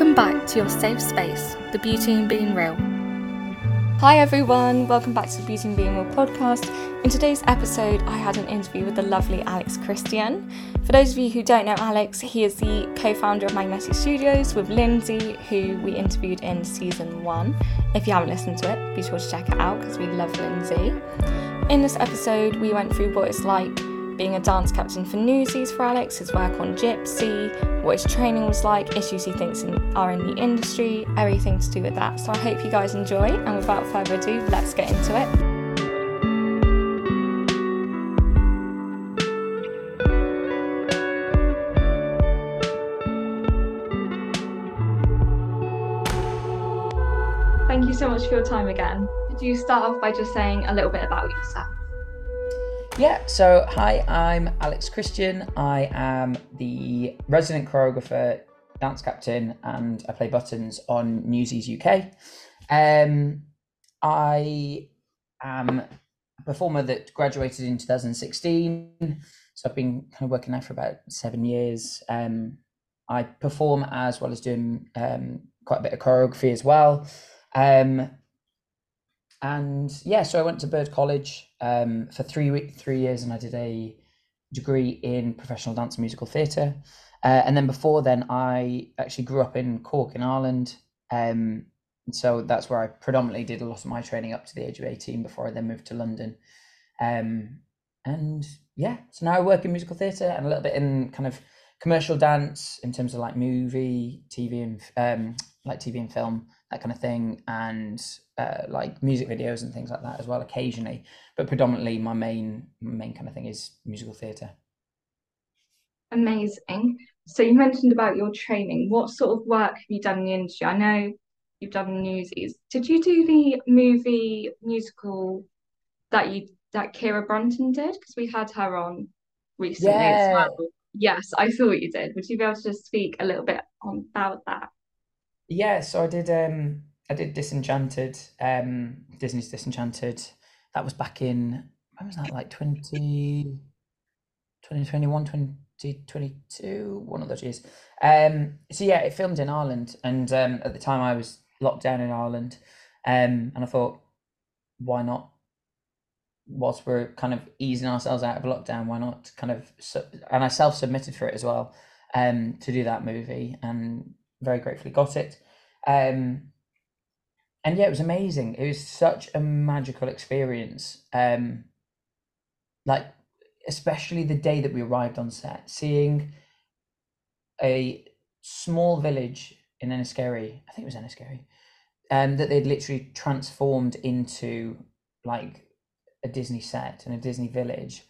Welcome back to your safe space, the beauty in being real. Hi everyone, welcome back to the Beauty in Being Real podcast. In today's episode, I had an interview with the lovely Alex Christian. For those of you who don't know Alex, he is the co founder of Magnetic Studios with Lindsay, who we interviewed in season one. If you haven't listened to it, be sure to check it out because we love Lindsay. In this episode, we went through what it's like being a dance captain for Newsies for Alex, his work on Gypsy, what his training was like, issues he thinks are in the industry, everything to do with that. So I hope you guys enjoy, and without further ado, let's get into it. Thank you so much for your time again. Could you start off by just saying a little bit about yourself? Yeah, so hi, I'm Alex Christian. I am the resident choreographer, dance captain, and I play buttons on Newsies UK. Um, I am a performer that graduated in 2016, so I've been kind of working there for about seven years. Um, I perform as well as doing um, quite a bit of choreography as well. Um, and yeah, so I went to Bird College um, for three three years, and I did a degree in professional dance and musical theatre. Uh, and then before then, I actually grew up in Cork in Ireland. Um, so that's where I predominantly did a lot of my training up to the age of 18 before I then moved to London. Um, and yeah, so now I work in musical theatre and a little bit in kind of commercial dance in terms of like movie, TV, and um, like TV and film, that kind of thing, and uh, like music videos and things like that as well occasionally but predominantly my main main kind of thing is musical theatre. Amazing. So you mentioned about your training. What sort of work have you done in the industry? I know you've done newsies. Did you do the movie musical that you that Kira Brunton did? Because we had her on recently yeah. as well. Yes I thought you did. Would you be able to just speak a little bit on about that yeah so I did um I did Disenchanted, um, Disney's Disenchanted. That was back in when was that? Like 20, 2021, 2022, one of those years. Um, so yeah, it filmed in Ireland, and um, at the time I was locked down in Ireland, um, and I thought, why not? Whilst we're kind of easing ourselves out of lockdown, why not kind of? And I self submitted for it as well, um, to do that movie, and very gratefully got it. Um, and yeah, it was amazing. It was such a magical experience. Um, like especially the day that we arrived on set, seeing a small village in Enniskerry, I think it was Enniskerry, um, that they'd literally transformed into like a Disney set and a Disney village.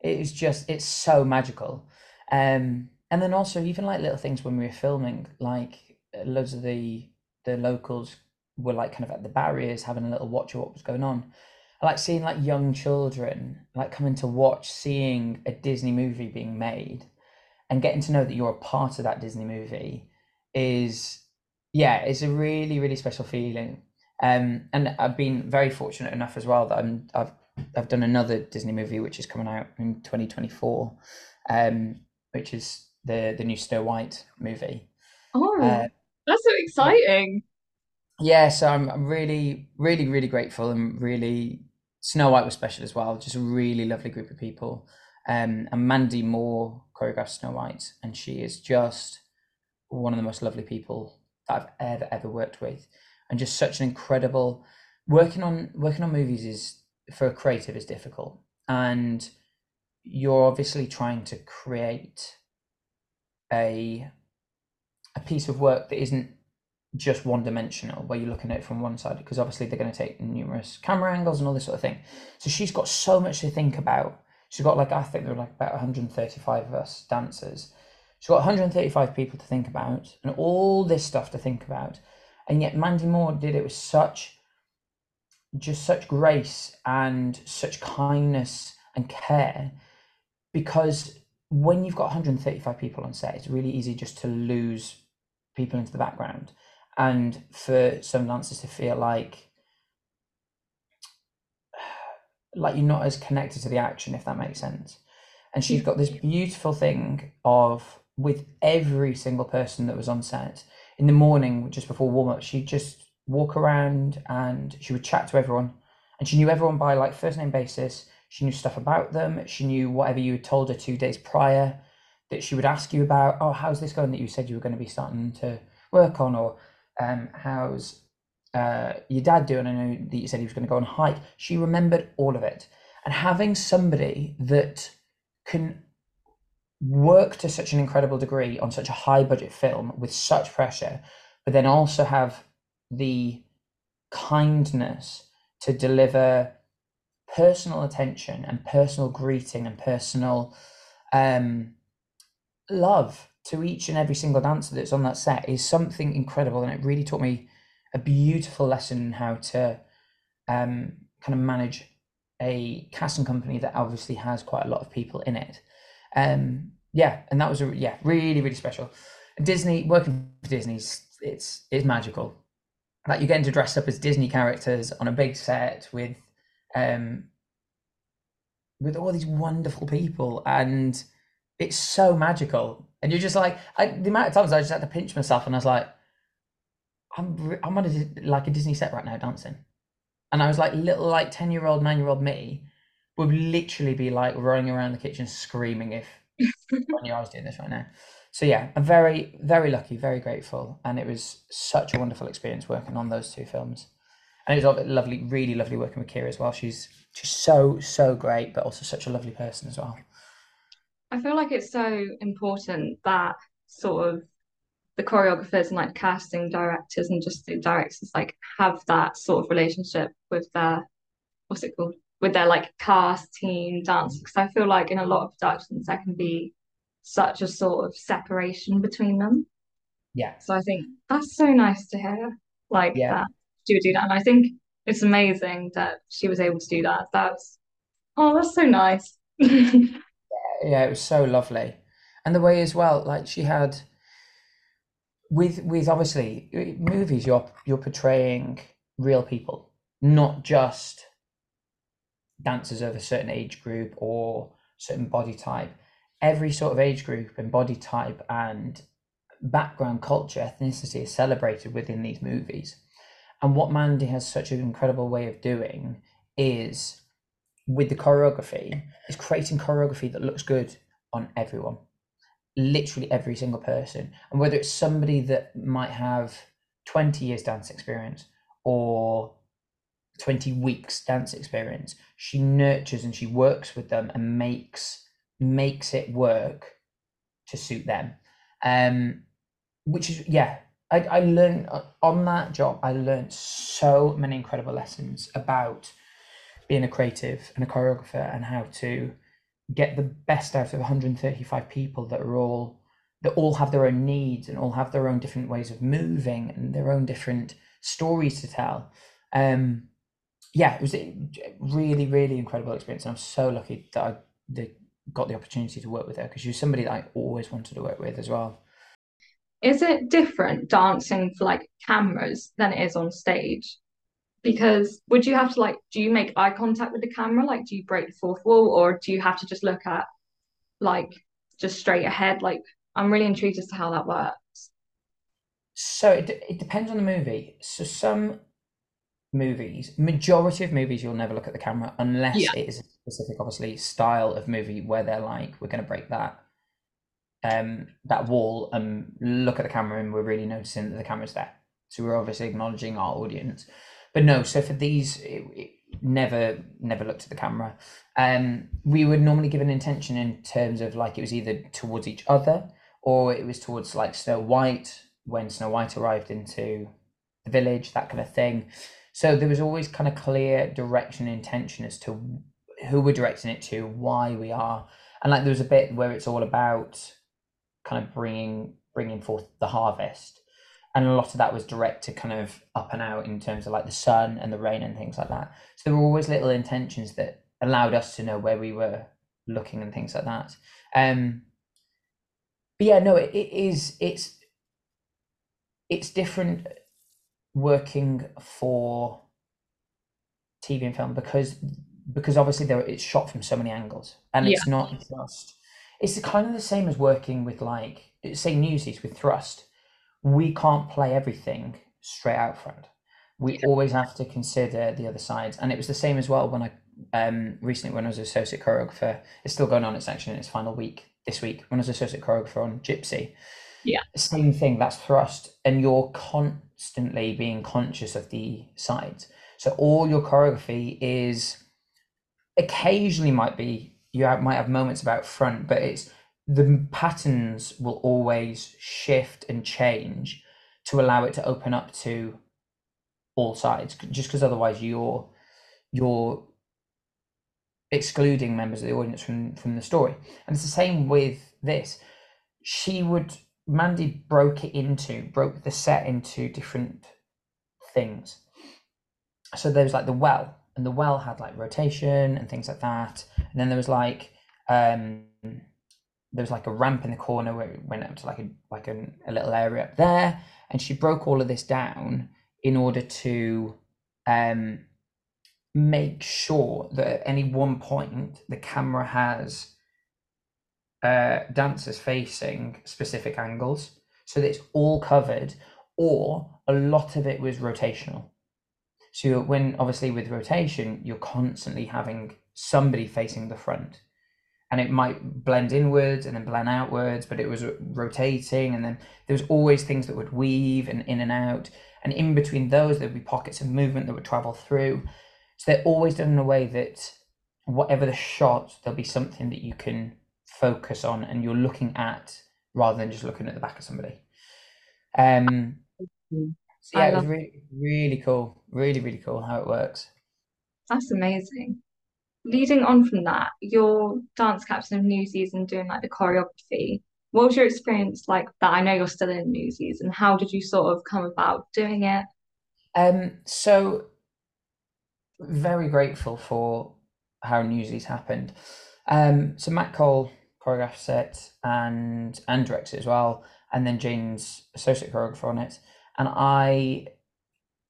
It was just, it's so magical. Um, and then also even like little things when we were filming, like loads of the the locals were like kind of at the barriers having a little watch of what was going on. I like seeing like young children like coming to watch seeing a Disney movie being made and getting to know that you're a part of that Disney movie is yeah, it's a really, really special feeling. Um, and I've been very fortunate enough as well that I'm I've I've done another Disney movie which is coming out in 2024, um, which is the the new Snow White movie. Oh, uh, that's so exciting! yeah, so I'm, I'm really, really, really grateful and really Snow White was special as well. Just a really lovely group of people. Um, and Mandy Moore choreographed Snow White, and she is just one of the most lovely people that I've ever ever worked with, and just such an incredible. Working on working on movies is for a creative is difficult, and you're obviously trying to create a a piece of work that isn't just one dimensional where you're looking at it from one side because obviously they're going to take numerous camera angles and all this sort of thing. So she's got so much to think about. She's got like i think there were like about 135 of us dancers. She's got 135 people to think about and all this stuff to think about. And yet mandy moore did it with such just such grace and such kindness and care because when you've got 135 people on set it's really easy just to lose people into the background and for some dancers to feel like like you're not as connected to the action if that makes sense and she's got this beautiful thing of with every single person that was on set in the morning, just before warm up, she'd just walk around and she would chat to everyone. And she knew everyone by like first name basis. She knew stuff about them. She knew whatever you had told her two days prior that she would ask you about. Oh, how's this going that you said you were going to be starting to work on? Or um, how's uh, your dad doing? I know that you said he was going to go on a hike. She remembered all of it. And having somebody that can work to such an incredible degree on such a high budget film with such pressure, but then also have the kindness to deliver personal attention and personal greeting and personal um, love to each and every single dancer that's on that set is something incredible and it really taught me a beautiful lesson in how to um, kind of manage a casting company that obviously has quite a lot of people in it. Um, yeah and that was a yeah really really special. Disney working for disney's it's it's magical. Like you're getting to dress up as disney characters on a big set with um with all these wonderful people and it's so magical and you're just like I, the amount of times i just had to pinch myself and i was like i'm i'm on a, like a disney set right now dancing and i was like little like 10 year old 9 year old me would literally be like running around the kitchen screaming if I knew I was doing this right now. So yeah, I'm very, very lucky, very grateful, and it was such a wonderful experience working on those two films. And it was lovely, really lovely working with Kira as well. She's just so, so great, but also such a lovely person as well. I feel like it's so important that sort of the choreographers and like casting directors and just the directors like have that sort of relationship with their what's it called with their like cast team dancers because mm. I feel like in a lot of productions there can be such a sort of separation between them. Yeah. So I think that's so nice to hear. Like yeah. that she would do that. And I think it's amazing that she was able to do that. That's oh, that's so nice. yeah, yeah, it was so lovely. And the way as well, like she had with with obviously movies you're you're portraying real people, not just dancers of a certain age group or certain body type. Every sort of age group and body type and background, culture, ethnicity is celebrated within these movies. And what Mandy has such an incredible way of doing is with the choreography, is creating choreography that looks good on everyone. Literally every single person. And whether it's somebody that might have 20 years dance experience or 20 weeks dance experience she nurtures and she works with them and makes makes it work to suit them um which is yeah i, I learned uh, on that job i learned so many incredible lessons about being a creative and a choreographer and how to get the best out of 135 people that are all that all have their own needs and all have their own different ways of moving and their own different stories to tell um yeah, it was a really, really incredible experience. And I'm so lucky that I got the opportunity to work with her because she was somebody that I always wanted to work with as well. Is it different dancing for like cameras than it is on stage? Because would you have to like, do you make eye contact with the camera? Like, do you break the fourth wall or do you have to just look at like just straight ahead? Like, I'm really intrigued as to how that works. So it, it depends on the movie. So some movies, majority of movies, you'll never look at the camera unless yeah. it is a specific, obviously, style of movie where they're like, we're going to break that um that wall and look at the camera, and we're really noticing that the camera's there. So we're obviously acknowledging our audience. But no, so for these, it, it never never looked at the camera. Um, we would normally give an intention in terms of like it was either towards each other or it was towards like Snow White when Snow White arrived into the village, that kind of thing. So there was always kind of clear direction and intention as to who we're directing it to, why we are, and like there was a bit where it's all about kind of bringing bringing forth the harvest, and a lot of that was directed kind of up and out in terms of like the sun and the rain and things like that. So there were always little intentions that allowed us to know where we were looking and things like that. Um, but yeah, no, it, it is. It's it's different working for TV and film because because obviously there it's shot from so many angles and it's not just it's kind of the same as working with like say newsies with thrust we can't play everything straight out front. We always have to consider the other sides. And it was the same as well when I um recently when I was associate choreographer. It's still going on, it's actually in its final week this week when I was associate choreographer on Gypsy. Yeah. Same thing, that's thrust. And you're constantly being conscious of the sides. So all your choreography is occasionally might be you might have moments about front, but it's the patterns will always shift and change to allow it to open up to all sides just because otherwise you're you're excluding members of the audience from from the story. And it's the same with this. She would mandy broke it into broke the set into different things. So there was like the well and the well had like rotation and things like that. And then there was like um there was like a ramp in the corner where it went up to like a like a, little area up there. And she broke all of this down in order to um make sure that at any one point the camera has uh dancers facing specific angles so that it's all covered or a lot of it was rotational so when obviously with rotation you're constantly having somebody facing the front. And it might blend inwards and then blend outwards but it was rotating and then there was always things that would weave and in and out. And in between those there'd be pockets of movement that would travel through. So they're always done in a way that whatever the shot, there'll be something that you can focus on and you're looking at rather than just looking at the back of somebody. Um, so yeah, it was really, really cool. Really, really cool how it works. That's amazing. Leading on from that, your dance captain of Newsies and doing like the choreography. What was your experience like that? I know you're still in Newsies, and how did you sort of come about doing it? Um, so very grateful for how Newsies happened. Um, so Matt Cole choreographed it and and directs it as well, and then Jane's associate choreographer on it. And I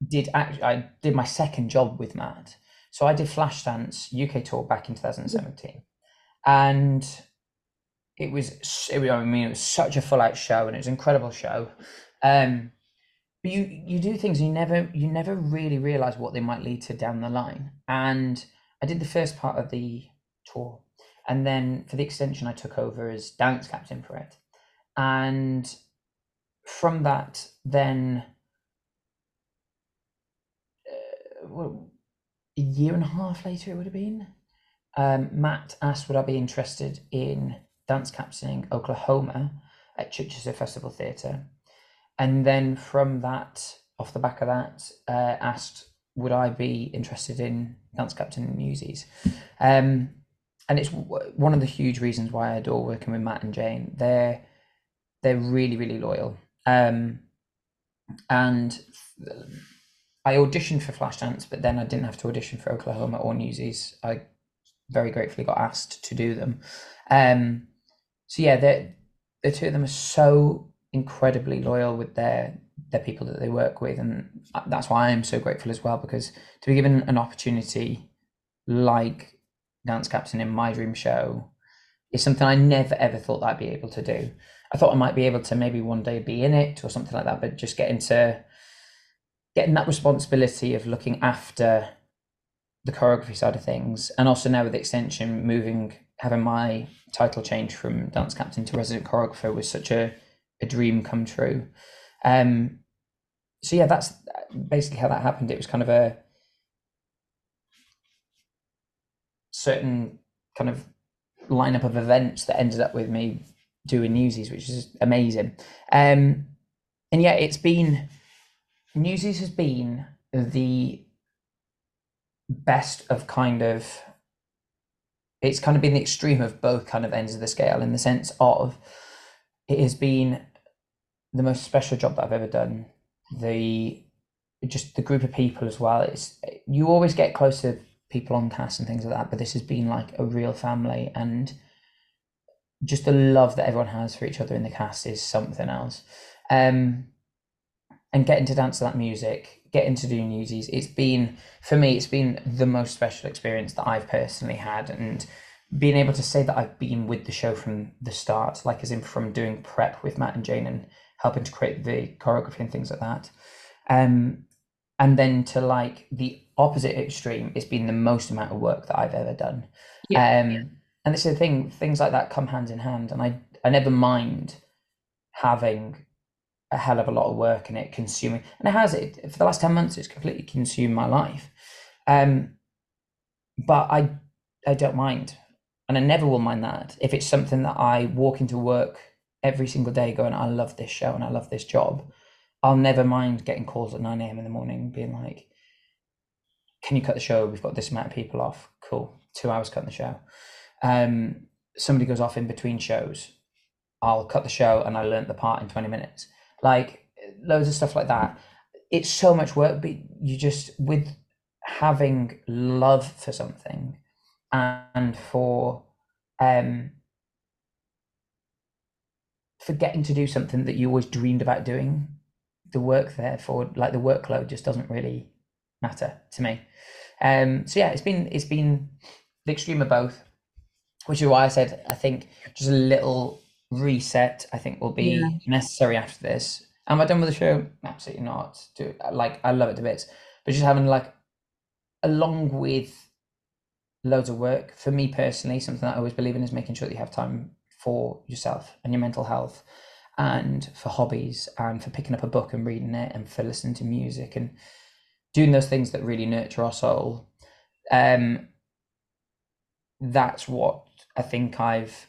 did I did my second job with Matt. So I did Flashdance UK tour back in 2017, and it was it, was, I mean it was such a full out show and it was an incredible show. Um, but you you do things you never you never really realize what they might lead to down the line. And i did the first part of the tour. And then for the extension i took over as dance captain for it. And from that then uh, well, a year and a half later it would have been um, matt asked would i be interested in dance captaining oklahoma at chichester festival theatre? And then from that, off the back of that, uh, asked would I be interested in dance captain in Newsies, um, and it's w- one of the huge reasons why I adore working with Matt and Jane. They're they're really really loyal, um, and I auditioned for Flashdance, but then I didn't have to audition for Oklahoma or Newsies. I very gratefully got asked to do them. Um, so yeah, the the two of them are so incredibly loyal with their their people that they work with, and that's why I'm so grateful as well because to be given an opportunity like dance captain in my dream show is something I never ever thought I'd be able to do. I thought I might be able to maybe one day be in it or something like that, but just getting to getting that responsibility of looking after the choreography side of things, and also now with the extension moving having my title change from dance captain to resident choreographer was such a a dream come true. Um, so yeah, that's basically how that happened. It was kind of a certain kind of lineup of events that ended up with me doing Newsies, which is amazing. Um, and yeah, it's been Newsies has been the best of kind of it's kind of been the extreme of both kind of ends of the scale in the sense of it has been the most special job that I've ever done. The just the group of people as well. It's you always get close to people on cast and things like that, but this has been like a real family and just the love that everyone has for each other in the cast is something else. Um, and getting to dance to that music, getting to do newsies, it's been for me, it's been the most special experience that I've personally had, and being able to say that I've been with the show from the start, like as in from doing prep with Matt and Jane and helping to create the choreography and things like that. Um, and then to like the opposite extreme, it's been the most amount of work that I've ever done. Yeah. Um, and this is the thing, things like that come hand in hand. And I, I never mind having a hell of a lot of work in it consuming, and it has it for the last 10 months, it's completely consumed my life. Um, but I, I don't mind. And I never will mind that if it's something that I walk into work every single day going, I love this show and I love this job. I'll never mind getting calls at 9 a.m. in the morning being like, can you cut the show? We've got this amount of people off. Cool. Two hours cutting the show. Um, somebody goes off in between shows. I'll cut the show and I learnt the part in 20 minutes. Like loads of stuff like that. It's so much work, but you just, with having love for something and for, um, for getting to do something that you always dreamed about doing the work there for like the workload just doesn't really matter to me. Um, so yeah, it's been it's been the extreme of both, which is why I said I think just a little reset I think will be yeah. necessary after this. Am I done with the show? Absolutely not. Do like I love it to bits, but just having like along with loads of work for me personally, something that I always believe in is making sure that you have time for yourself and your mental health and for hobbies and for picking up a book and reading it and for listening to music and doing those things that really nurture our soul um that's what i think i've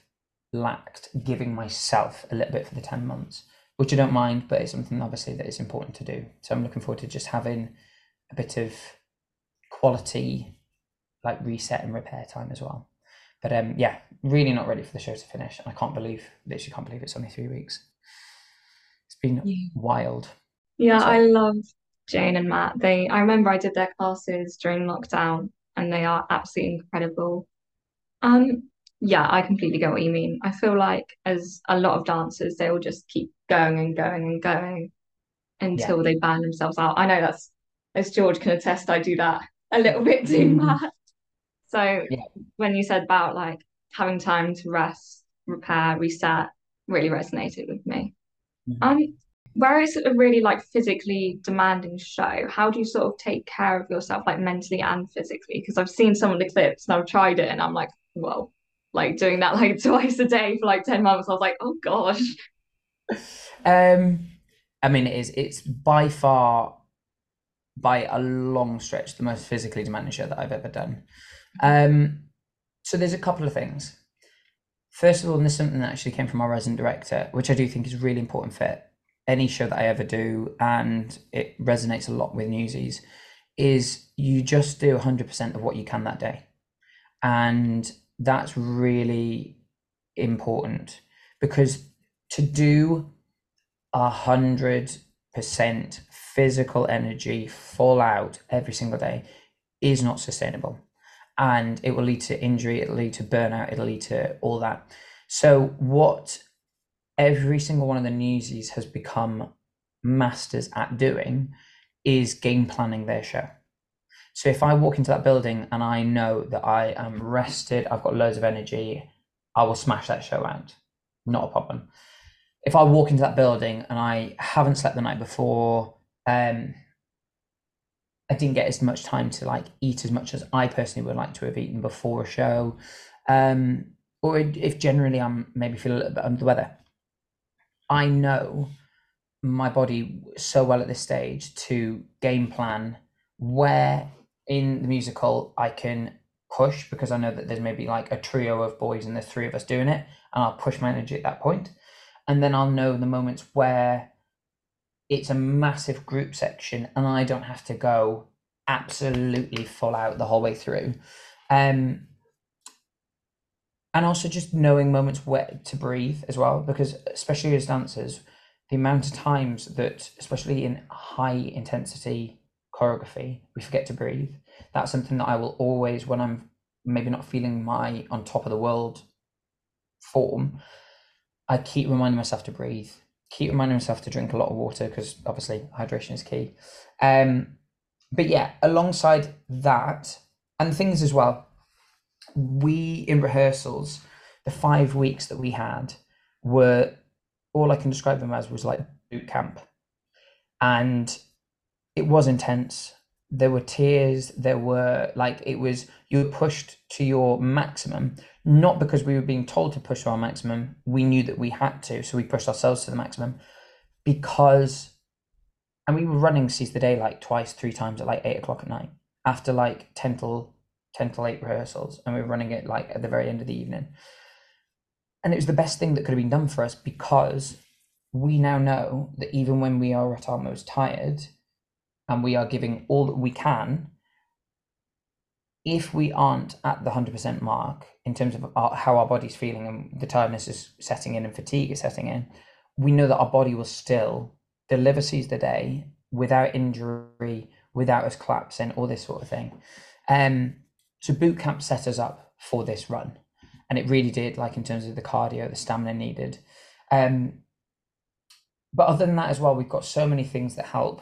lacked giving myself a little bit for the 10 months which i don't mind but it's something obviously that is important to do so i'm looking forward to just having a bit of quality like reset and repair time as well but um yeah really not ready for the show to finish and i can't believe literally can't believe it's only three weeks It's been yeah. wild. Yeah, so. I love Jane and Matt. They I remember I did their classes during lockdown and they are absolutely incredible. Um yeah, I completely get what you mean. I feel like as a lot of dancers, they will just keep going and going and going until yeah. they burn themselves out. I know that's as George can attest, I do that a little bit too mm-hmm. much. So yeah. when you said about like having time to rest, repair, reset, really resonated with me. Mm-hmm. Um, where it's a really like physically demanding show, how do you sort of take care of yourself like mentally and physically? Because I've seen some of the clips and I've tried it and I'm like, whoa, like doing that like twice a day for like 10 months. I was like, oh gosh. Um, I mean, it is, it's by far, by a long stretch, the most physically demanding show that I've ever done. Um, so there's a couple of things. First of all, and this is something that actually came from our resident director, which I do think is really important for any show that I ever do, and it resonates a lot with newsies, is you just do 100% of what you can that day. And that's really important because to do a hundred percent physical energy full out every single day is not sustainable and it will lead to injury, it'll lead to burnout, it'll lead to all that. So, what every single one of the newsies has become masters at doing is game planning their show. So, if I walk into that building and I know that I am rested, I've got loads of energy, I will smash that show out. Not a problem. If I walk into that building and I haven't slept the night before, um, I didn't get as much time to like eat as much as I personally would like to have eaten before a show. Um, or if generally I'm maybe feel a little bit under the weather. I know my body so well at this stage to game plan where in the musical I can push because I know that there's maybe like a trio of boys and there's three of us doing it, and I'll push my energy at that point. And then I'll know the moments where it's a massive group section and I don't have to go absolutely full out the whole way through. Um, and also just knowing moments where to breathe as well, because especially as dancers, the amount of times that, especially in high intensity choreography, we forget to breathe. That's something that I will always, when I'm maybe not feeling my on top of the world form, I keep reminding myself to breathe keep reminding myself to drink a lot of water because obviously hydration is key. Um, but yeah, alongside that, and things as well, we in rehearsals, the five weeks that we had were all I can describe them as was like boot camp, and it was intense. There were tears. There were like it was you were pushed to your maximum, not because we were being told to push to our maximum. We knew that we had to, so we pushed ourselves to the maximum because, and we were running seize the day like twice, three times at like eight o'clock at night after like ten till ten till eight rehearsals, and we were running it like at the very end of the evening. And it was the best thing that could have been done for us because we now know that even when we are at our most tired and we are giving all that we can, if we aren't at the 100% mark in terms of our, how our body's feeling and the tiredness is setting in and fatigue is setting in, we know that our body will still deliver seize the day without injury, without us collapsing, all this sort of thing. Um, so boot camp set us up for this run, and it really did. Like in terms of the cardio, the stamina needed. Um, but other than that as well, we've got so many things that help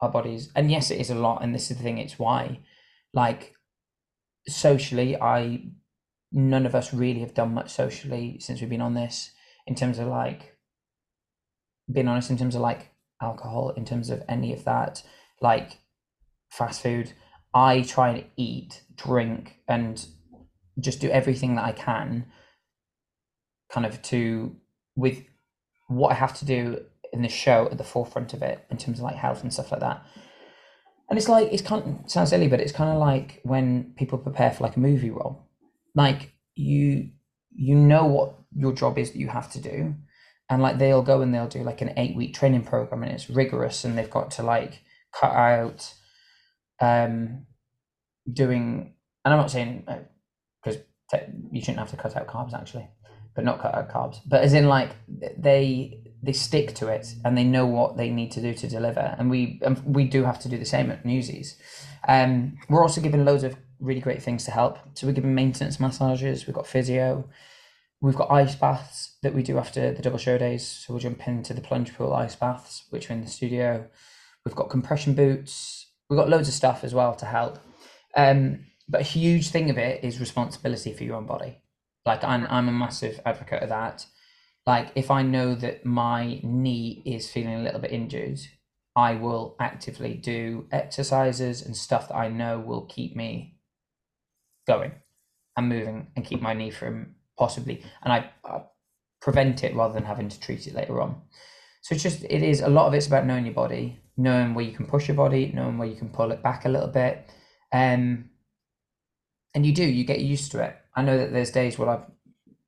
our bodies. And yes, it is a lot, and this is the thing. It's why, like, socially, I none of us really have done much socially since we've been on this in terms of like being honest in terms of like alcohol in terms of any of that like fast food i try and eat drink and just do everything that i can kind of to with what i have to do in the show at the forefront of it in terms of like health and stuff like that. And it's like it's kind of sounds silly but it's kind of like when people prepare for like a movie role. Like you you know what your job is that you have to do and like they'll go and they'll do like an eight week training program and it's rigorous and they've got to like cut out um doing and i'm not saying because uh, you shouldn't have to cut out carbs actually but not cut out carbs but as in like they they stick to it and they know what they need to do to deliver. And we and we do have to do the same at newsies. Um we're also given loads of really great things to help. So we're given maintenance massages we've got physio we've got ice baths that we do after the double show days. So we'll jump into the plunge pool ice baths which are in the studio. We've got compression boots. We've got loads of stuff as well to help. Um but a huge thing of it is responsibility for your own body like i'm, I'm a massive advocate of that like if I know that my knee is feeling a little bit injured, I will actively do exercises and stuff that I know will keep me going and moving and keep my knee from possibly and I, I prevent it rather than having to treat it later on. So it's just it is a lot of it's about knowing your body, knowing where you can push your body, knowing where you can pull it back a little bit. Um and you do, you get used to it. I know that there's days where I've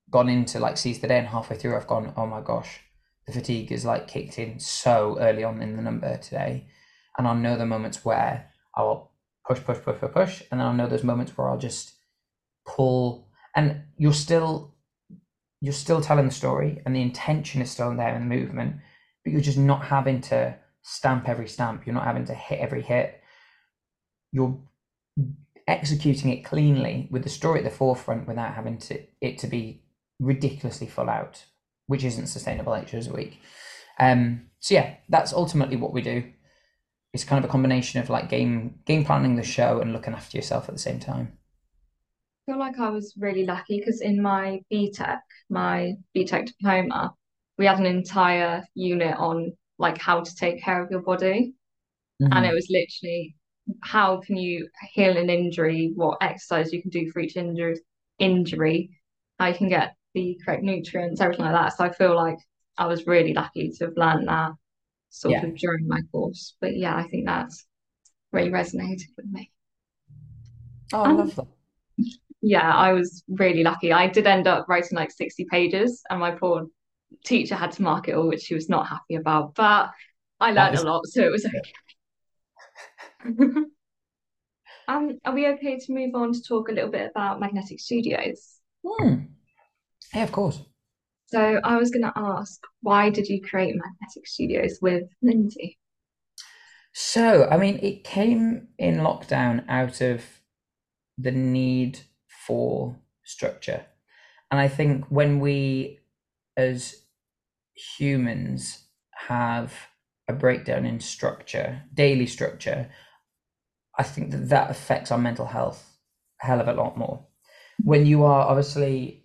gone into like seize the day and halfway through I've gone, oh my gosh, the fatigue is like kicked in so early on in the number today. And I'll know the moments where I will push, push, push, push, push. And then I'll know those moments where I'll just pull and you're still you're still telling the story and the intention is still there in the movement, but you're just not having to stamp every stamp. You're not having to hit every hit. You're executing it cleanly with the story at the forefront without having to it to be ridiculously full out, which isn't sustainable eight shows a week. Um, so yeah, that's ultimately what we do. It's kind of a combination of like game game planning the show and looking after yourself at the same time. I feel like I was really lucky because in my BTEC, my BTEC diploma, we had an entire unit on like how to take care of your body. Mm-hmm. And it was literally how can you heal an injury, what exercise you can do for each injury, injury, how you can get the correct nutrients, everything like that. So I feel like I was really lucky to have learned that sort yeah. of during my course. But yeah, I think that's really resonated with me. Oh, um, love that. Yeah, I was really lucky. I did end up writing like 60 pages, and my poor teacher had to mark it all, which she was not happy about. But I learned is... a lot, so it was okay. um, are we okay to move on to talk a little bit about Magnetic Studios? Hmm. Yeah, of course. So I was going to ask, why did you create Magnetic Studios with Lindsay? So, I mean, it came in lockdown out of the need for structure. And I think when we, as humans, have a breakdown in structure, daily structure, I think that that affects our mental health a hell of a lot more. When you are obviously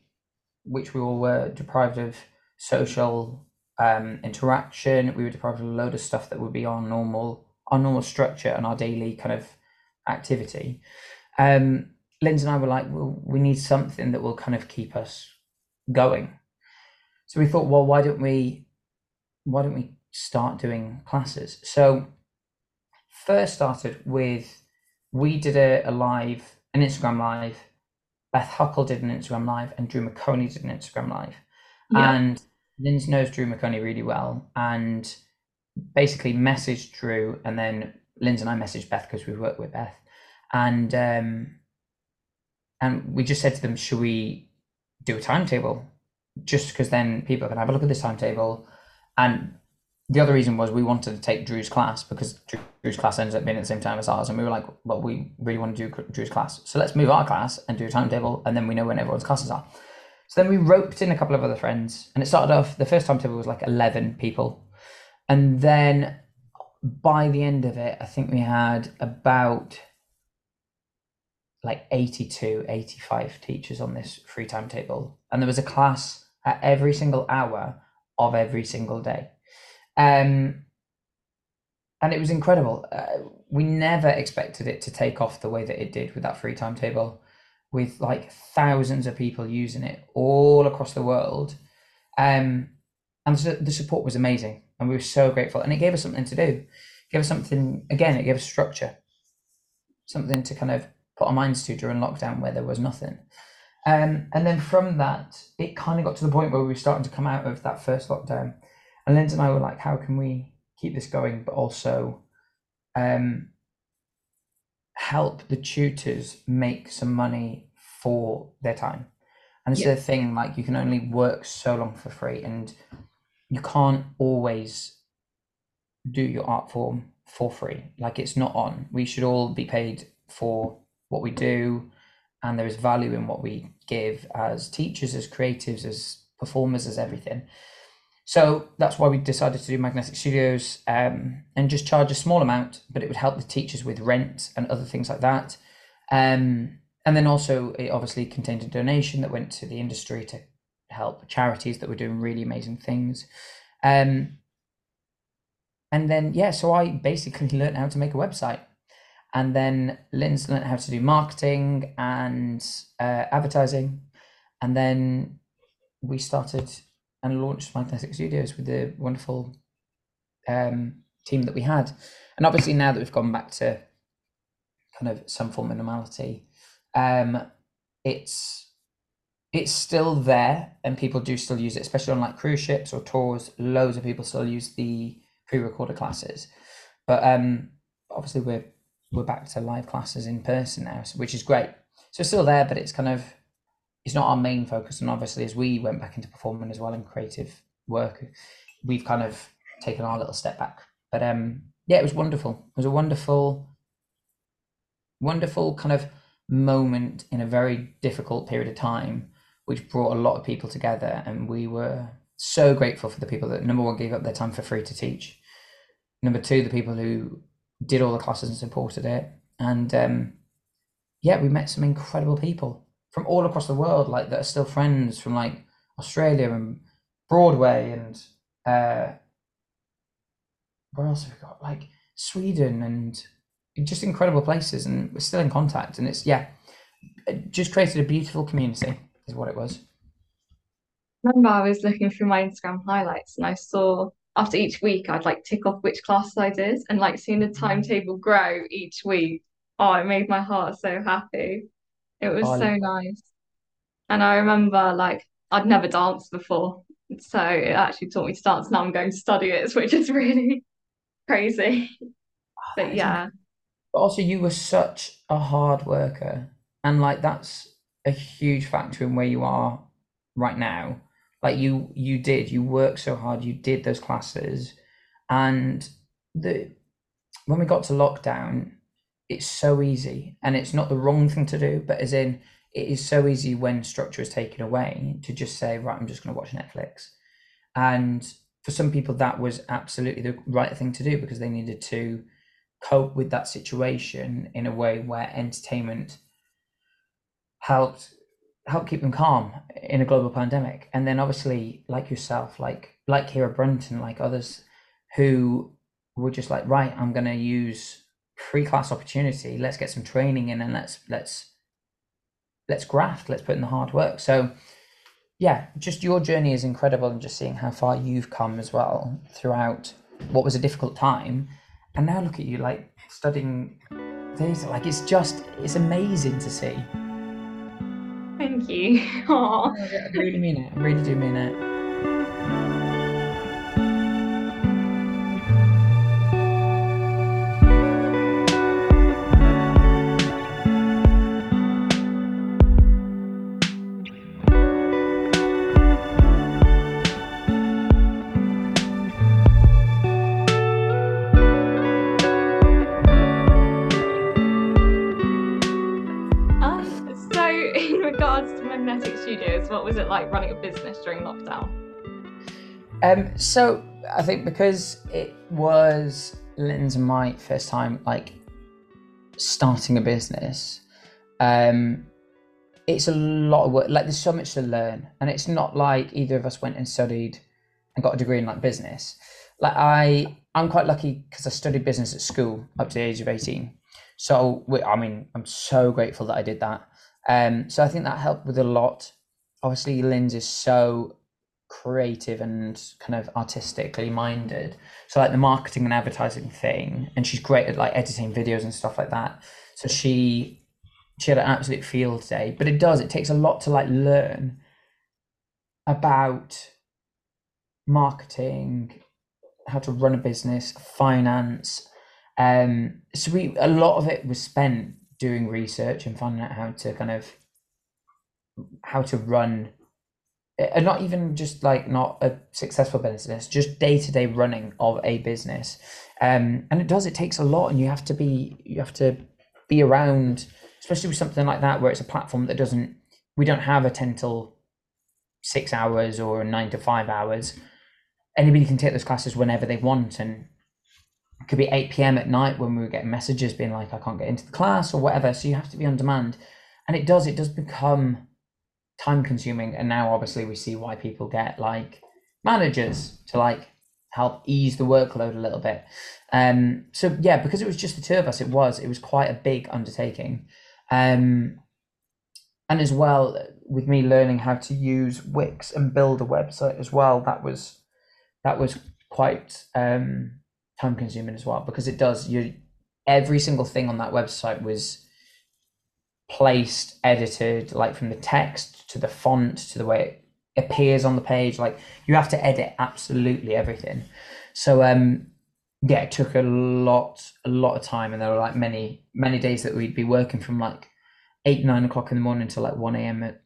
which we all were deprived of social um, interaction. We were deprived of a load of stuff that would be our normal our normal structure and our daily kind of activity. Um, Lindsay and I were like, well, we need something that will kind of keep us going. So we thought, well, why don't we why don't we start doing classes? So first started with we did a, a live, an Instagram live. Beth Huckle did an Instagram live, and Drew McOnie did an Instagram live. Yeah. And Lindsay knows Drew McOnie really well, and basically messaged Drew, and then Lindsay and I messaged Beth because we've worked with Beth, and um, and we just said to them, should we do a timetable? Just because then people can have a look at this timetable, and the other reason was we wanted to take Drew's class because Drew's class ends up being at the same time as ours, and we were like, well, we really want to do Drew's class, so let's move our class and do a timetable, and then we know when everyone's classes are. So then we roped in a couple of other friends, and it started off. The first timetable was like eleven people, and then by the end of it, I think we had about like 82, 85 teachers on this free timetable, and there was a class at every single hour of every single day. Um, and it was incredible. Uh, we never expected it to take off the way that it did with that free timetable, with like thousands of people using it all across the world. Um, and the, the support was amazing, and we were so grateful. And it gave us something to do. It gave us something again. It gave us structure, something to kind of put our minds to during lockdown where there was nothing. Um, and then from that, it kind of got to the point where we were starting to come out of that first lockdown and Lindsay and I were like, how can we keep this going, but also um, help the tutors make some money for their time? And it's yeah. the thing, like you can only work so long for free, and you can't always do your art form for free. Like it's not on. We should all be paid for what we do, and there is value in what we give as teachers, as creatives, as performers, as everything. So that's why we decided to do Magnetic Studios um, and just charge a small amount, but it would help the teachers with rent and other things like that. Um, and then also, it obviously contained a donation that went to the industry to help charities that were doing really amazing things. Um, and then, yeah, so I basically learned how to make a website. And then Lynn's learned how to do marketing and uh, advertising. And then we started and launched Magnetic Studios with the wonderful um, team that we had. And obviously, now that we've gone back to kind of some form of normality, um, it's it's still there, and people do still use it, especially on like cruise ships or tours. Loads of people still use the pre-recorded classes, but um, obviously we're we're back to live classes in person now, which is great. So it's still there, but it's kind of it's not our main focus. And obviously, as we went back into performing as well and creative work, we've kind of taken our little step back. But um, yeah, it was wonderful. It was a wonderful, wonderful kind of moment in a very difficult period of time, which brought a lot of people together. And we were so grateful for the people that number one gave up their time for free to teach. Number two, the people who did all the classes and supported it. And um, yeah, we met some incredible people from all across the world, like that are still friends from like Australia and Broadway and uh, where else have we got? Like Sweden and just incredible places, and we're still in contact. And it's yeah, it just created a beautiful community, is what it was. I remember I was looking through my Instagram highlights, and I saw after each week I'd like tick off which classes I did, and like seeing the mm-hmm. timetable grow each week. Oh, it made my heart so happy. It was oh, so nice. And I remember like I'd never danced before. So it actually taught me to dance. Now I'm going to study it, which is really crazy. Oh, but yeah. But also you were such a hard worker. And like that's a huge factor in where you are right now. Like you you did, you worked so hard, you did those classes. And the when we got to lockdown, it's so easy and it's not the wrong thing to do but as in it is so easy when structure is taken away to just say right i'm just going to watch netflix and for some people that was absolutely the right thing to do because they needed to cope with that situation in a way where entertainment helped help keep them calm in a global pandemic. And then obviously, like yourself, like like Kira Brunton, like others who were just like, right, I'm gonna use free class opportunity. Let's get some training in and let's let's let's graft, let's put in the hard work. So yeah, just your journey is incredible and just seeing how far you've come as well throughout what was a difficult time. And now look at you like studying theatre. Like it's just it's amazing to see. Thank you. Aww. I really mean it. I really do mean it. Like running a business during lockdown? Um, so I think because it was Linz's and my first time like starting a business, um, it's a lot of work. Like there's so much to learn, and it's not like either of us went and studied and got a degree in like business. Like I, I'm quite lucky because I studied business at school up to the age of eighteen. So I mean, I'm so grateful that I did that. Um, so I think that helped with a lot obviously Linz's is so creative and kind of artistically minded. So like the marketing and advertising thing, and she's great at like editing videos and stuff like that. So she she had an absolute field day. But it does, it takes a lot to like learn about marketing, how to run a business, finance. Um so we a lot of it was spent doing research and finding out how to kind of how to run and uh, not even just like not a successful business just day-to-day running of a business. Um and it does it takes a lot and you have to be you have to be around especially with something like that where it's a platform that doesn't we don't have a 10 till 6 hours or 9 to 5 hours. Anybody can take those classes whenever they want and it could be 8 p.m at night when we were getting messages being like i can't get into the class or whatever. So you have to be on demand. And it does it does become time consuming and now obviously we see why people get like managers to like help ease the workload a little bit. Um so yeah because it was just the two of us it was it was quite a big undertaking. Um and as well with me learning how to use wix and build a website as well that was that was quite um time consuming as well because it does you every single thing on that website was placed edited like from the text to the font to the way it appears on the page. Like you have to edit absolutely everything. So um yeah, it took a lot, a lot of time, and there were like many, many days that we'd be working from like eight, nine o'clock in the morning to like one a.m. at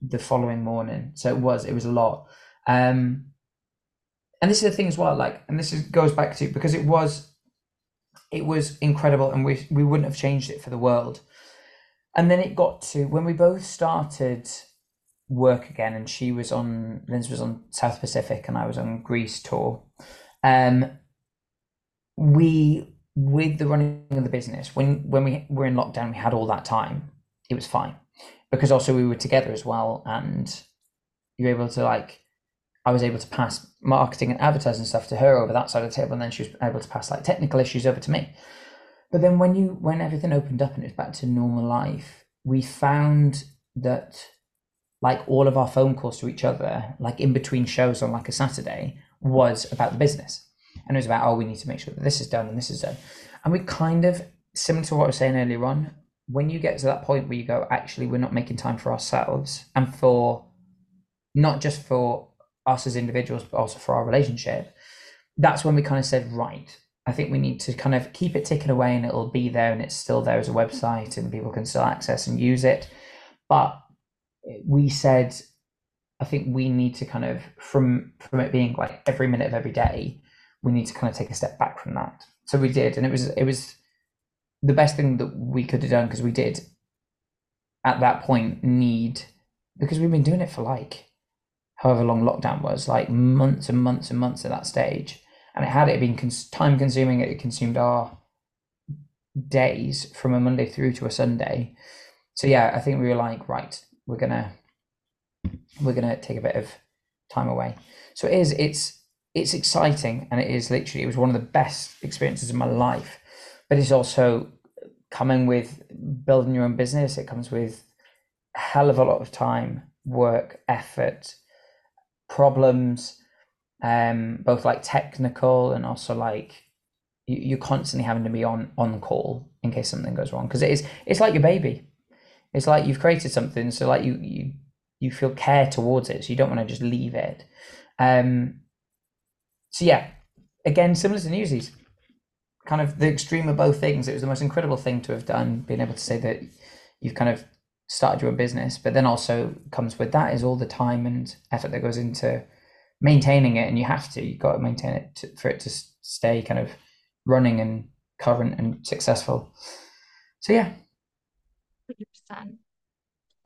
the following morning. So it was, it was a lot. Um, and this is the thing as well, like, and this is, goes back to because it was, it was incredible, and we we wouldn't have changed it for the world. And then it got to when we both started work again, and she was on Linz was on South Pacific, and I was on Grease tour. Um, we with the running of the business when when we were in lockdown, we had all that time. It was fine because also we were together as well, and you're able to like. I was able to pass marketing and advertising stuff to her over that side of the table, and then she was able to pass like technical issues over to me. But then when you when everything opened up and it was back to normal life, we found that like all of our phone calls to each other, like in between shows on like a Saturday, was about the business. And it was about, oh, we need to make sure that this is done and this is done. And we kind of, similar to what I was saying earlier on, when you get to that point where you go, actually, we're not making time for ourselves and for not just for us as individuals, but also for our relationship, that's when we kind of said, right, I think we need to kind of keep it ticking away and it'll be there and it's still there as a website and people can still access and use it. But we said I think we need to kind of from from it being like every minute of every day, we need to kind of take a step back from that. So we did, and it was it was the best thing that we could have done because we did at that point need because we've been doing it for like however long lockdown was, like months and months and months at that stage, and it had it been cons- time consuming, it consumed our days from a Monday through to a Sunday. So yeah, I think we were like, right, we're gonna we're gonna take a bit of time away. So it is it's it's exciting and it is literally it was one of the best experiences of my life. But it's also coming with building your own business, it comes with a hell of a lot of time, work, effort, problems, um, both like technical and also like you, you're constantly having to be on on call in case something goes wrong. Because it is it's like your baby. It's like you've created something so like you you you feel care towards it so you don't want to just leave it. Um so yeah again similar to newsies. Kind of the extreme of both things. It was the most incredible thing to have done being able to say that you've kind of started your business but then also comes with that is all the time and effort that goes into maintaining it and you have to you've got to maintain it to, for it to stay kind of running and current and successful so yeah 100%.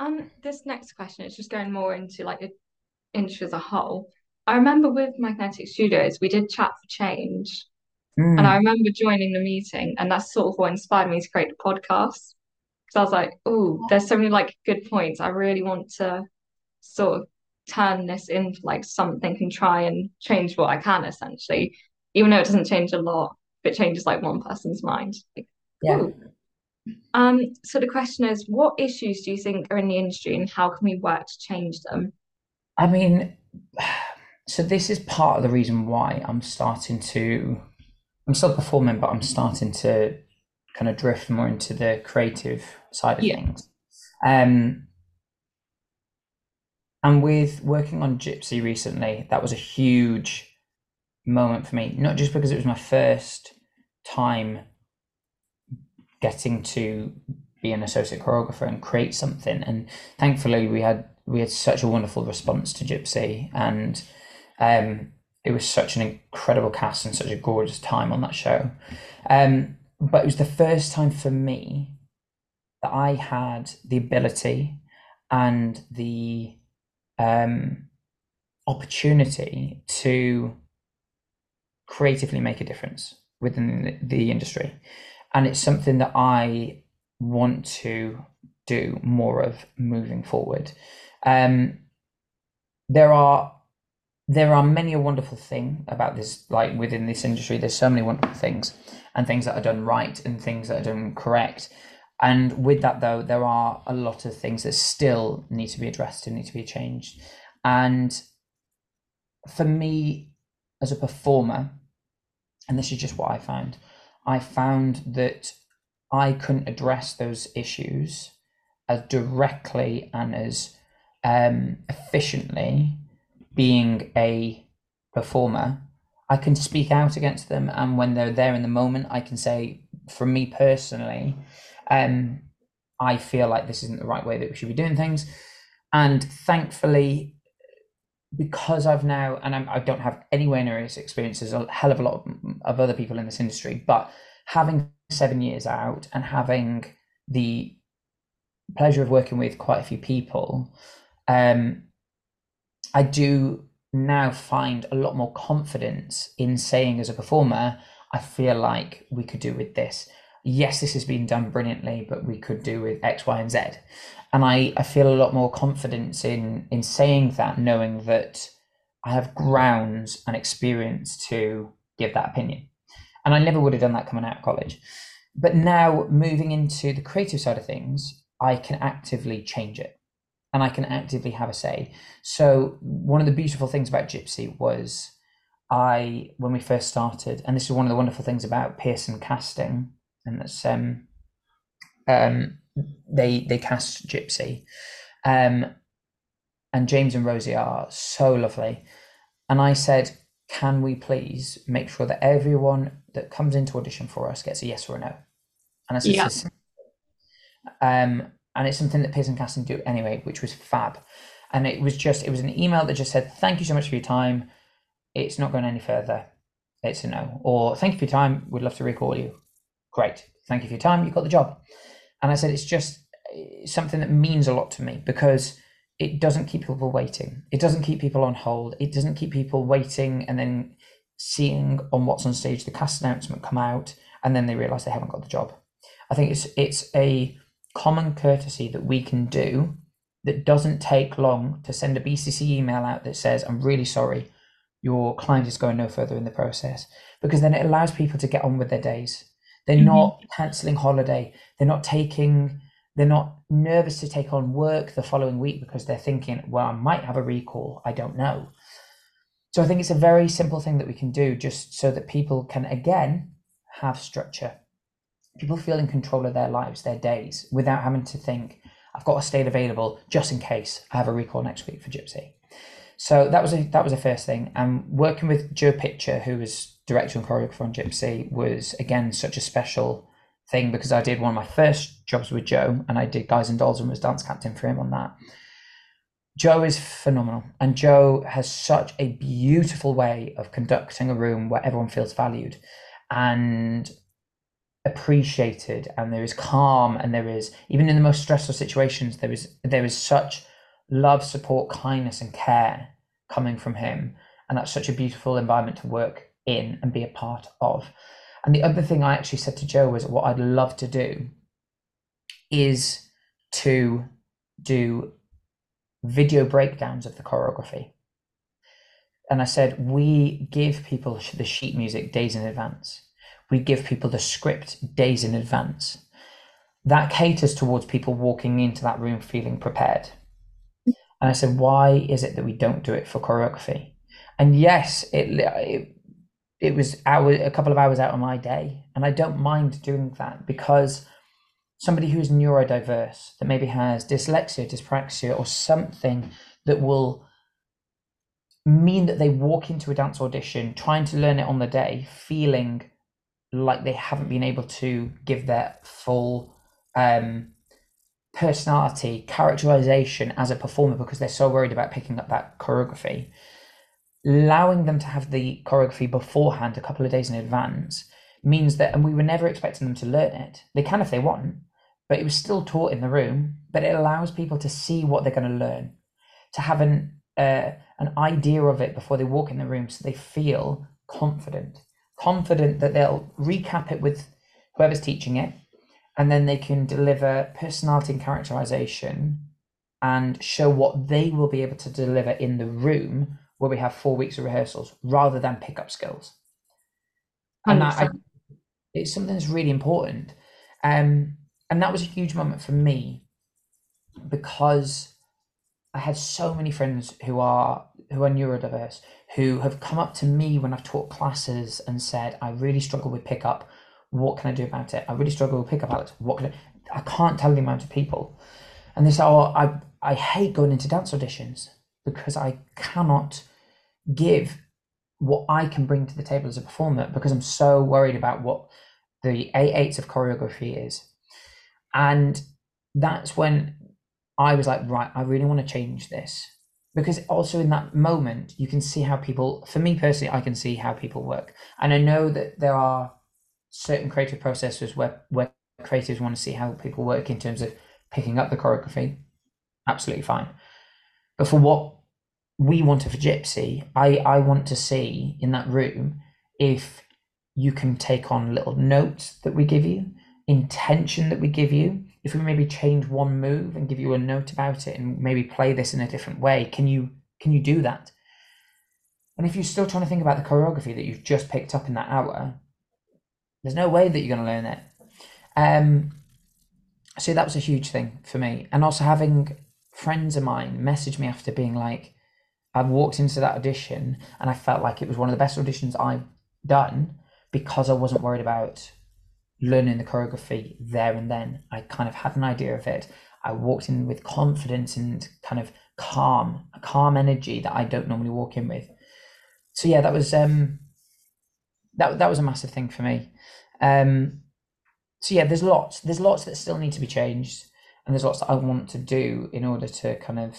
Um, this next question is just going more into like the industry as a whole. I remember with Magnetic Studios, we did chat for change, mm. and I remember joining the meeting, and that's sort of what inspired me to create the podcast. Because I was like, oh, there's so many like good points. I really want to sort of turn this into like something and try and change what I can essentially, even though it doesn't change a lot, it changes like one person's mind. Like, yeah. Ooh. Um, so the question is, what issues do you think are in the industry and how can we work to change them? I mean, so this is part of the reason why I'm starting to I'm still performing, but I'm starting to kind of drift more into the creative side of yeah. things. Um and with working on Gypsy recently, that was a huge moment for me, not just because it was my first time getting to be an associate choreographer and create something. And thankfully, we had we had such a wonderful response to Gypsy, and um, it was such an incredible cast and such a gorgeous time on that show. Um, but it was the first time for me that I had the ability and the um, opportunity to creatively make a difference within the industry. And it's something that I want to do more of moving forward. Um, there are there are many a wonderful thing about this like within this industry. There's so many wonderful things and things that are done right and things that are done correct and with that though there are a lot of things that still need to be addressed and need to be changed and for me as a performer and this is just what i found I found that I couldn't address those issues as directly and as um, efficiently being a performer. I can speak out against them, and when they're there in the moment, I can say, for me personally, um, I feel like this isn't the right way that we should be doing things. And thankfully, because I've now, and I'm, I do not have anywhere near as experience as a hell of a lot of, of other people in this industry, but having seven years out and having the pleasure of working with quite a few people, um, I do now find a lot more confidence in saying as a performer, I feel like we could do with this. Yes, this has been done brilliantly, but we could do with X, Y, and Z and I, I feel a lot more confidence in in saying that, knowing that I have grounds and experience to give that opinion. And I never would have done that coming out of college. But now moving into the creative side of things, I can actively change it and I can actively have a say. So one of the beautiful things about Gypsy was I when we first started, and this is one of the wonderful things about Pearson casting, and that's um um they they cast Gypsy, um, and James and Rosie are so lovely, and I said, can we please make sure that everyone that comes into audition for us gets a yes or a no, and I said, yeah. um, and it's something that Pearson Casting do anyway, which was fab, and it was just it was an email that just said thank you so much for your time, it's not going any further, it's a no, or thank you for your time, we'd love to recall you, great, thank you for your time, you got the job and I said, it's just something that means a lot to me because it doesn't keep people waiting. It doesn't keep people on hold. It doesn't keep people waiting and then seeing on what's on stage the cast announcement come out and then they realize they haven't got the job. I think it's it's a common courtesy that we can do that doesn't take long to send a BCC email out that says, I'm really sorry, your client is going no further in the process. Because then it allows people to get on with their days. They're mm-hmm. not cancelling holiday. They're not taking, they're not nervous to take on work the following week because they're thinking, well, I might have a recall. I don't know. So I think it's a very simple thing that we can do just so that people can, again, have structure. People feel in control of their lives, their days, without having to think, I've got a state available just in case I have a recall next week for Gypsy. So that was a that was the first thing. And working with Joe Pitcher, who was director and choreographer on Gypsy, was again such a special thing because I did one of my first jobs with Joe, and I did Guys and Dolls and was dance captain for him on that. Joe is phenomenal, and Joe has such a beautiful way of conducting a room where everyone feels valued and appreciated, and there is calm, and there is even in the most stressful situations, there is there is such love, support, kindness, and care coming from him, and that's such a beautiful environment to work in and be a part of. And the other thing I actually said to Joe was what I'd love to do is to do video breakdowns of the choreography. And I said, we give people the sheet music days in advance. We give people the script days in advance. That caters towards people walking into that room feeling prepared. And I said, why is it that we don't do it for choreography? And yes, it, it, it was hour, a couple of hours out of my day. And I don't mind doing that because somebody who's neurodiverse that maybe has dyslexia, dyspraxia, or something that will mean that they walk into a dance audition trying to learn it on the day, feeling like they haven't been able to give their full um, personality, characterization as a performer because they're so worried about picking up that choreography. Allowing them to have the choreography beforehand, a couple of days in advance, means that, and we were never expecting them to learn it. They can if they want, but it was still taught in the room. But it allows people to see what they're going to learn, to have an uh, an idea of it before they walk in the room, so they feel confident, confident that they'll recap it with whoever's teaching it, and then they can deliver personality and characterization, and show what they will be able to deliver in the room where we have four weeks of rehearsals, rather than pick up skills. And that, I, it's something that's really important. Um, and that was a huge moment for me because I had so many friends who are who are neurodiverse who have come up to me when I've taught classes and said, I really struggle with pickup. What can I do about it? I really struggle with pickup, Alex. What can I I can't tell the amount of people. And they say, Oh, I I hate going into dance auditions because I cannot give what I can bring to the table as a performer because I'm so worried about what the A8s of choreography is. And that's when I was like, right, I really want to change this. Because also in that moment, you can see how people, for me personally, I can see how people work. And I know that there are certain creative processes where, where creatives want to see how people work in terms of picking up the choreography. Absolutely fine. But for what we wanted for Gypsy, I, I want to see in that room if you can take on little notes that we give you intention that we give you. If we maybe change one move and give you a note about it and maybe play this in a different way can you can you do that? And if you're still trying to think about the choreography that you've just picked up in that hour there's no way that you're going to learn it. Um so that was a huge thing for me. And also having friends of mine message me after being like i've walked into that audition and i felt like it was one of the best auditions i've done because i wasn't worried about learning the choreography there and then. I kind of had an idea of it. I walked in with confidence and kind of calm, a calm energy that I don't normally walk in with. So yeah, that was um that that was a massive thing for me. Um so yeah, there's lots there's lots that still need to be changed and there's lots that I want to do in order to kind of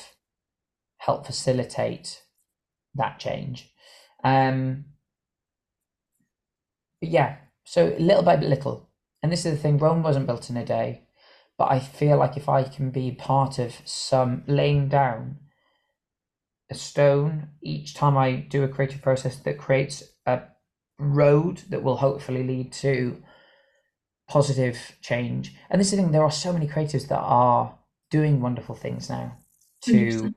help facilitate that change. Um but yeah, so little by little, and this is the thing Rome wasn't built in a day, but I feel like if I can be part of some laying down a stone each time I do a creative process that creates a road that will hopefully lead to positive change. And this is the thing, there are so many creatives that are doing wonderful things now. to 100%.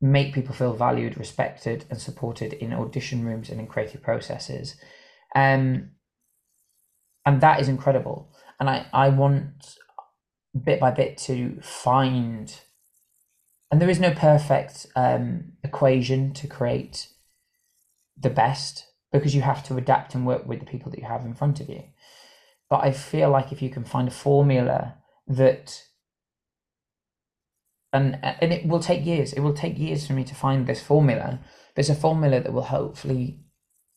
Make people feel valued, respected, and supported in audition rooms and in creative processes. Um, and that is incredible. And I, I want bit by bit to find, and there is no perfect um, equation to create the best because you have to adapt and work with the people that you have in front of you. But I feel like if you can find a formula that and and it will take years. It will take years for me to find this formula. It's a formula that will hopefully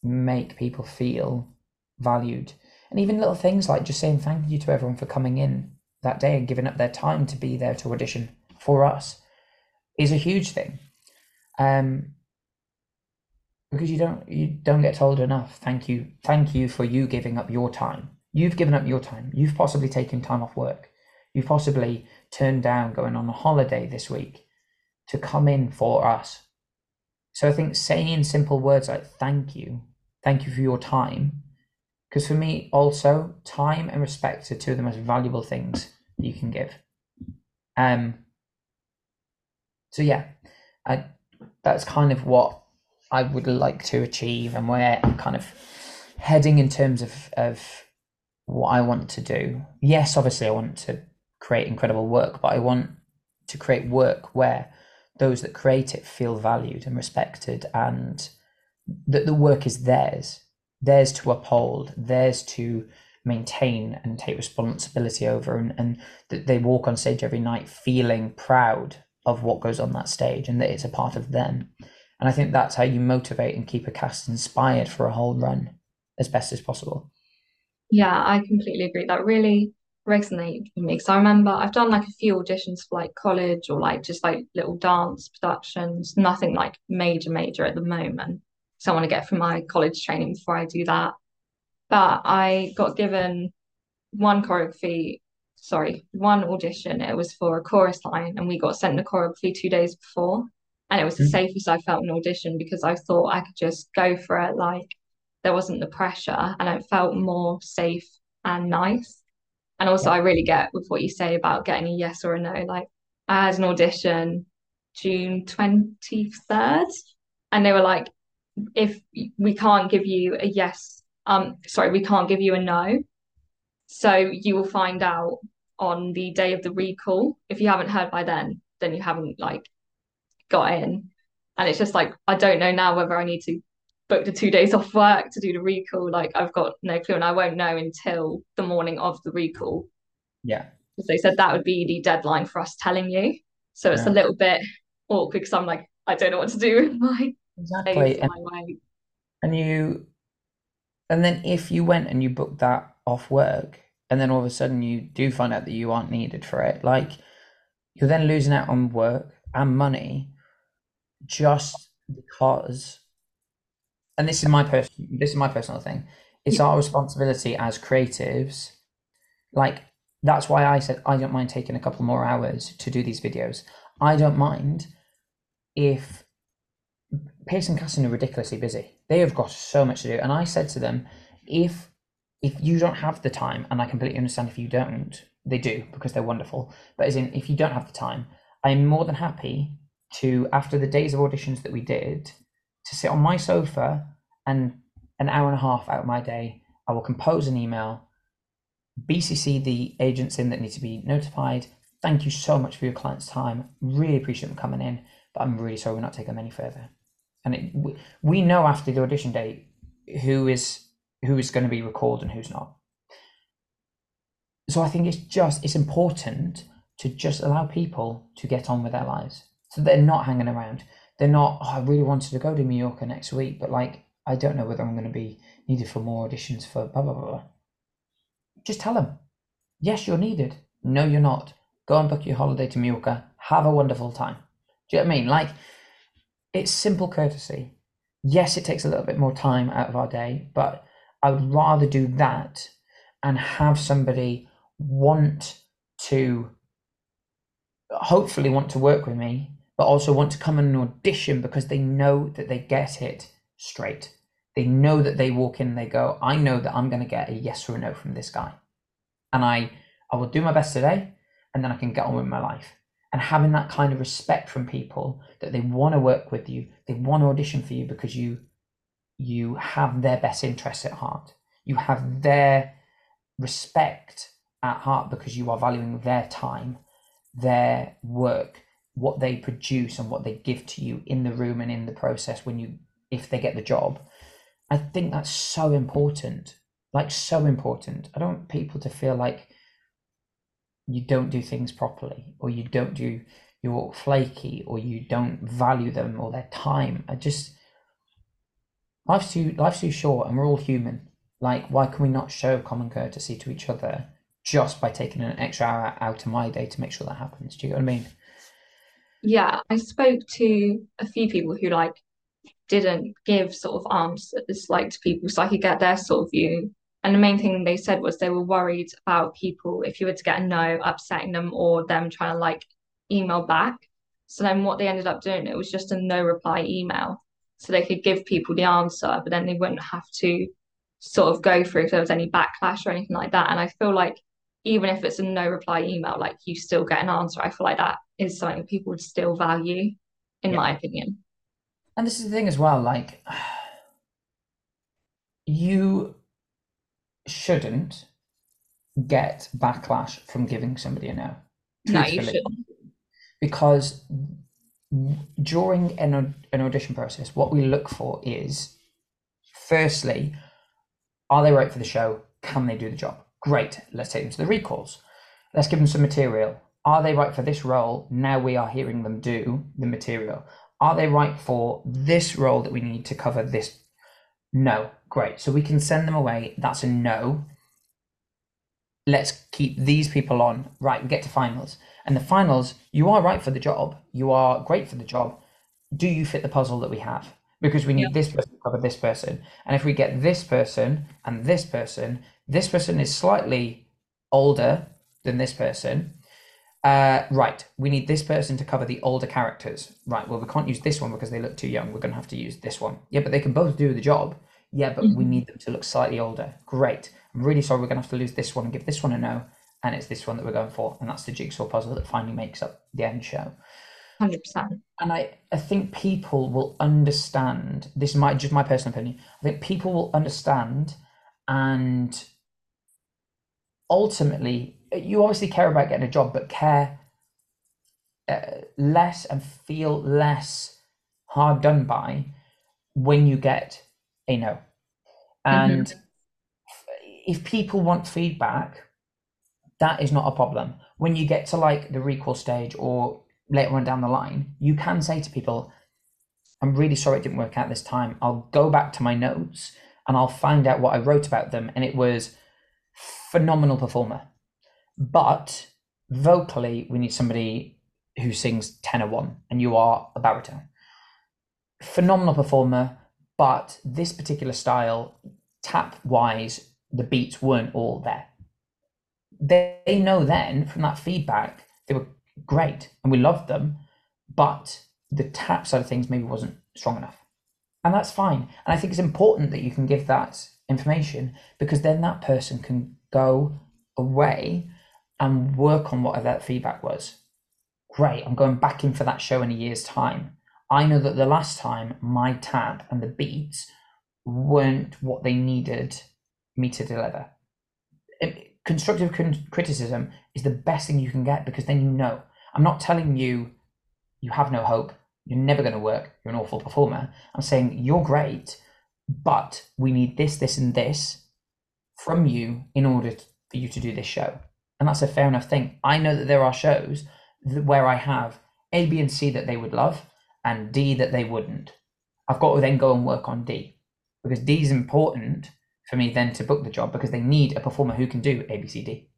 make people feel valued. And even little things like just saying thank you to everyone for coming in that day and giving up their time to be there to audition for us is a huge thing. Um, because you don't you don't get told enough. Thank you, thank you for you giving up your time. You've given up your time. You've possibly taken time off work. You've possibly turned down going on a holiday this week to come in for us. So I think saying simple words like thank you, thank you for your time, because for me also time and respect are two of the most valuable things that you can give. Um. So yeah, I that's kind of what I would like to achieve and where I'm kind of heading in terms of of what I want to do. Yes, obviously I want to create incredible work, but I want to create work where those that create it feel valued and respected and that the work is theirs, theirs to uphold, theirs to maintain and take responsibility over and, and that they walk on stage every night feeling proud of what goes on that stage and that it's a part of them. And I think that's how you motivate and keep a cast inspired for a whole run as best as possible. Yeah, I completely agree. That really resonated with me because I remember I've done like a few auditions for like college or like just like little dance productions, nothing like major, major at the moment. So I want to get through my college training before I do that. But I got given one choreography, sorry, one audition. It was for a chorus line, and we got sent the choreography two days before and it was the mm-hmm. safest I felt in audition because I thought I could just go for it. Like there wasn't the pressure, and it felt more safe and nice. And also. I really get with what you say about getting a yes or a no. Like I had an audition June twenty third, and they were like, "If we can't give you a yes, um, sorry, we can't give you a no, so you will find out on the day of the recall. If you haven't heard by then, then you haven't like got in. And it's just like, I don't know now whether I need to book the two days off work to do the recall. Like, I've got no clue, and I won't know until the morning of the recall. Yeah. Because they said that would be the deadline for us telling you. So it's yeah. a little bit awkward because I'm like, I don't know what to do with my exactly. And, my and you, and then if you went and you booked that off work, and then all of a sudden you do find out that you aren't needed for it, like you're then losing out on work and money just because and this is my person this is my personal thing it's yeah. our responsibility as creatives. Like that's why i said i don't mind taking a couple more hours to do these videos. I don't mind if Pearson Casting are ridiculously busy. They have got so much to do. And i said to them if if you don't have the time and i completely understand if you don't they do because they're wonderful but as in if you don't have the time i'm more than happy to after the days of auditions that we did to sit on my sofa and an hour and a half out of my day i will compose an email bcc the agents in that need to be notified. Thank you so much for your client's time. Really appreciate them coming in but i'm really sorry we're not taking them any further. And it, we, know after the audition date who is who is going to be recalled and who's not. So i think it's just it's important to just allow people to get on with their lives so they're not hanging around. They're not, oh, I really wanted to go to Mallorca next week, but like, I don't know whether I'm going to be needed for more auditions for blah, blah, blah. Just tell them, yes, you're needed. No, you're not. Go and book your holiday to Mallorca. Have a wonderful time. Do you know what I mean? Like, it's simple courtesy. Yes, it takes a little bit more time out of our day, but I would rather do that and have somebody want to hopefully want to work with me but also want to come and audition because they know that they get it straight. They know that they walk in and they go, I know that I'm going to get a yes or a no from this guy. And I, I will do my best today and then I can get on with my life. and having that kind of respect from people that they want to work with you, they want to audition for you because you you have their best interests at heart. You have their respect at heart because you are valuing their time, their work, what they produce and what they give to you in the room and in the process when you if they get the job. I think that's so important. Like so important. I don't want people to feel like you don't do things properly or you don't do you're flaky or you don't value them or their time. I just life's too life's too short and we're all human. Like why can we not show common courtesy to each other just by taking an extra hour out of my day to make sure that happens? Do you get what I mean? Yeah, I spoke to a few people who like didn't give sort of answers like to people so I could get their sort of view and the main thing they said was they were worried about people, if you were to get a no, upsetting them or them trying to like email back. So then what they ended up doing, it was just a no reply email. So they could give people the answer, but then they wouldn't have to sort of go through if there was any backlash or anything like that. And I feel like even if it's a no reply email, like you still get an answer. I feel like that is something people would still value, in yeah. my opinion. And this is the thing as well, like you shouldn't get backlash from giving somebody a no. No, you shouldn't. Because during an, an audition process, what we look for is firstly, are they right for the show? Can they do the job? Great, let's take them to the recalls. Let's give them some material. Are they right for this role? Now we are hearing them do the material. Are they right for this role that we need to cover this no. Great. So we can send them away. That's a no. Let's keep these people on. Right, we get to finals. And the finals, you are right for the job. You are great for the job. Do you fit the puzzle that we have? Because we need yeah. this person to cover this person. And if we get this person and this person, this person is slightly older than this person. Uh, right, we need this person to cover the older characters. Right, well, we can't use this one because they look too young. We're going to have to use this one. Yeah, but they can both do the job. Yeah, but mm-hmm. we need them to look slightly older. Great. I'm really sorry we're going to have to lose this one and give this one a no. And it's this one that we're going for. And that's the jigsaw puzzle that finally makes up the end show. 100%. And I, I think people will understand. This is my, just my personal opinion. I think people will understand and ultimately you obviously care about getting a job, but care uh, less and feel less hard done by when you get a no. And mm-hmm. if people want feedback, that is not a problem. When you get to like the recall stage or later on down the line, you can say to people, I'm really sorry it didn't work out this time. I'll go back to my notes and I'll find out what I wrote about them. And it was phenomenal performer but vocally, we need somebody who sings tenor one, and you are a baritone. Phenomenal performer, but this particular style, tap wise, the beats weren't all there. They, they know then from that feedback they were great and we loved them, but the tap side of things maybe wasn't strong enough. And that's fine. And I think it's important that you can give that information because then that person can go away and work on whatever that feedback was. Great, I'm going back in for that show in a year's time. I know that the last time my tap and the beats weren't what they needed me to deliver. Constructive con- criticism is the best thing you can get because then you know. I'm not telling you you have no hope, you're never going to work, you're an awful performer. I'm saying you're great, but we need this, this, and this from you in order for you to do this show and that's a fair enough thing. I know that there are shows where I have A, B, and C that they would love, and D that they wouldn't. I've got to then go and work on D because D is important for me then to book the job because they need a performer who can do A, B, C, D.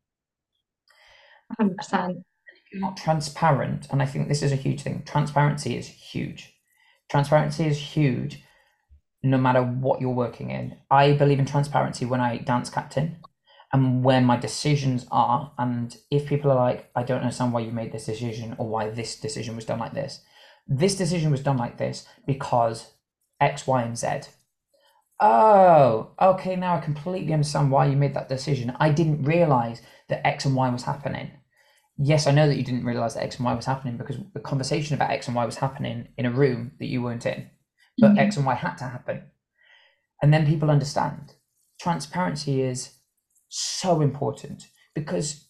100%. If you're not transparent, and I think this is a huge thing, transparency is huge. Transparency is huge no matter what you're working in. I believe in transparency when I dance captain and where my decisions are. And if people are like, I don't understand why you made this decision or why this decision was done like this, this decision was done like this because X, Y, and Z. Oh, okay, now I completely understand why you made that decision. I didn't realize that X and Y was happening. yes, I know that you didn't realize that X and Y was happening because the conversation about X and Y was happening in a room that you weren't in, but Mhm. X and Y had to happen. And then people understand. Transparency is so important because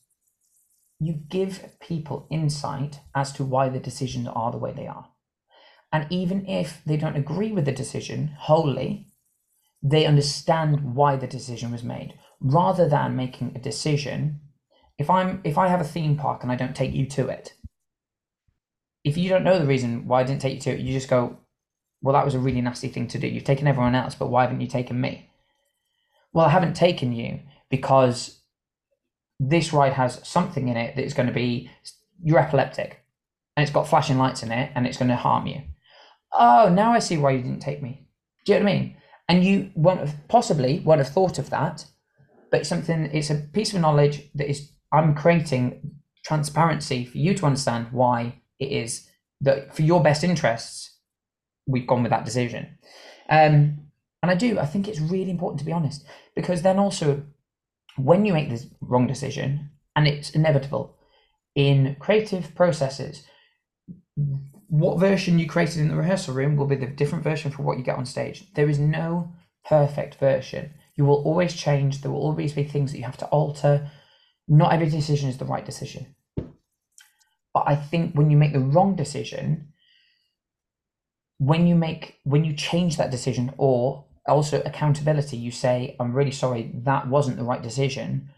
you give people insight as to why the decisions are the way they are. And even if they don't agree with the decision wholly, they understand why the decision was made rather than making a decision if i'm if i have a theme park and i don't take you to it if you don't know the reason why i didn't take you to it you just go well that was a really nasty thing to do. You've taken everyone else but why haven't you taken me? Well i haven't taken you because this ride has something in it that is going to be you're epileptic and it's got flashing lights in it and it's going to harm you. Oh now i see why you didn't take me. Do you know what i mean? And you won't have possibly won't have thought of that but it's something it's a piece of knowledge that is i'm creating transparency for you to understand why it is that for your best interests we've gone with that decision um and i do i think it's really important to be honest because then also when you make this wrong decision and it's inevitable in creative processes what version you created in the rehearsal room will be the different version for what you get on stage. There is no perfect version. You will always change. There will always be things that you have to alter. Not every decision is the right decision. But I think when you make the wrong decision, when you make when you change that decision or also accountability, you say, I'm really sorry, that wasn't the right decision.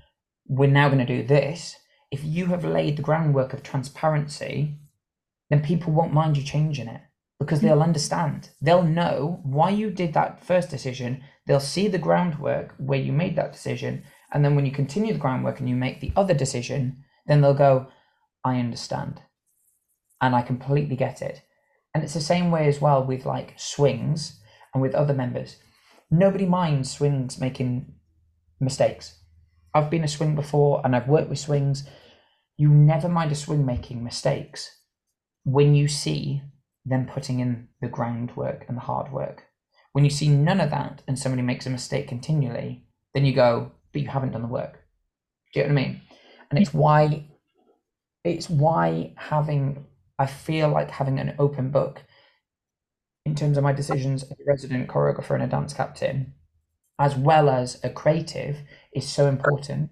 We're now going to do this. If you have laid the groundwork of transparency then people won't mind you changing it because they'll mm-hmm. understand. They'll know why you did that first decision. They'll see the groundwork where you made that decision. And then when you continue the groundwork and you make the other decision, then they'll go, I understand. And I completely get it. And it's the same way as well with like swings and with other members. Nobody minds swings making mistakes. I've been a swing before and I've worked with swings. You never mind a swing making mistakes when you see them putting in the groundwork and the hard work. When you see none of that and somebody makes a mistake continually, then you go, but you haven't done the work. Do you know what I mean? And it's why it's why having I feel like having an open book in terms of my decisions as a resident choreographer and a dance captain, as well as a creative, is so important.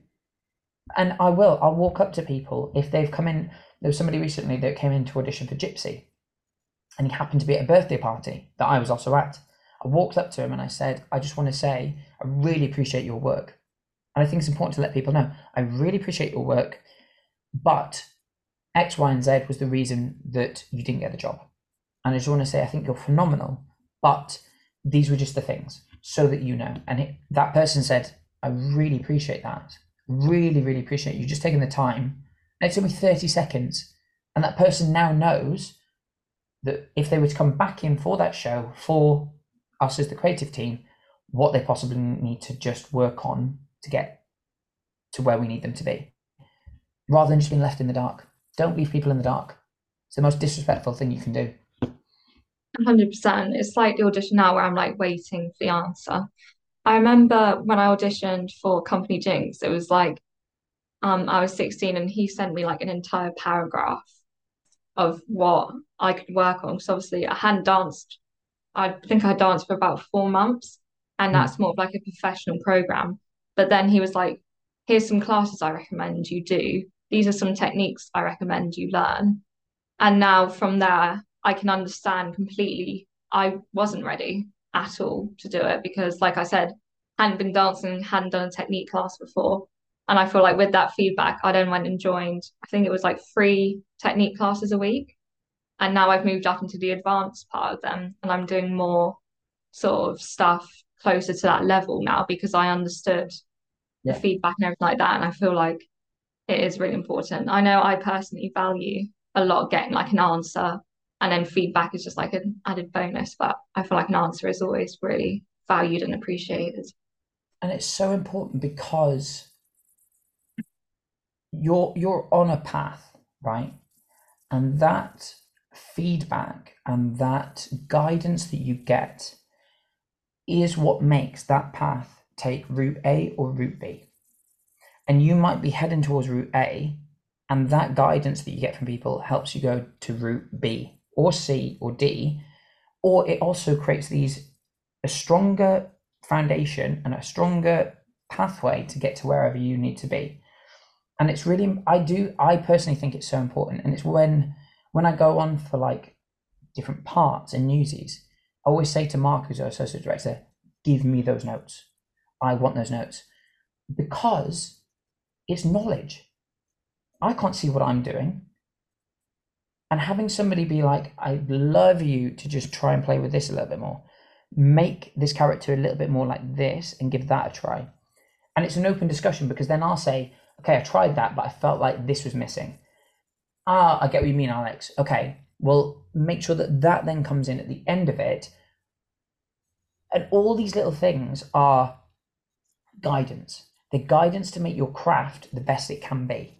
And I will, I'll walk up to people if they've come in there was somebody recently that came in to audition for Gypsy, and he happened to be at a birthday party that I was also at. I walked up to him and I said, I just want to say, I really appreciate your work. And I think it's important to let people know, I really appreciate your work, but X, Y, and Z was the reason that you didn't get the job. And I just want to say, I think you're phenomenal, but these were just the things so that you know. And it, that person said, I really appreciate that. Really, really appreciate you just taking the time and it took me 30 seconds. And that person now knows that if they were to come back in for that show, for us as the creative team, what they possibly need to just work on to get to where we need them to be. Rather than just being left in the dark. Don't leave people in the dark. It's the most disrespectful thing you can do. 100%. It's like the audition now where I'm like waiting for the answer. I remember when I auditioned for Company Jinx, it was like um, I was 16 and he sent me like an entire paragraph of what I could work on. So obviously I hadn't danced. I think I danced for about four months, and Mm. that's more of like a professional program. But then he was like, "Here's some classes I recommend you do. These are some techniques I recommend you learn." And now from there, I can understand completely. I wasn't ready at all to do it because, like I said, hadn't been dancing, hadn't done a technique class before. And I feel like with that feedback, I then went and joined, I think it was like three technique classes a week. And now I've moved up into the advanced part of them and I'm doing more sort of stuff closer to that level now because I understood Yeah. the feedback and everything like that. And I feel like it is really important. I know I personally value a lot getting like an answer and then feedback is just like an added bonus, but I feel like an answer is always really valued and appreciated. And it's so important because you're you're on a path, right? And that feedback and that guidance that you get is what makes that path take route A or route B. And you might be heading towards route A, And that guidance that you get from people helps you go to route B or C or D, or it also creates these a stronger foundation and a stronger pathway to get to wherever you need to be. And it's really I do I personally think it's so important. And it's when when I go on for like different parts and newsies, I always say to Mark, who's our associate director, give me those notes. I want those notes. Because it's knowledge. I can't see what I'm doing. And having somebody be like, I'd love you to just try and play with this a little bit more, make this character a little bit more like this and give that a try. And it's an open discussion because then I'll say, okay, I tried that, but I felt like this was missing. Ah, I get what you mean, Alex. Okay, well, make sure that that then comes in at the end of it. And all these little things are guidance. The guidance to make your craft the best it can be.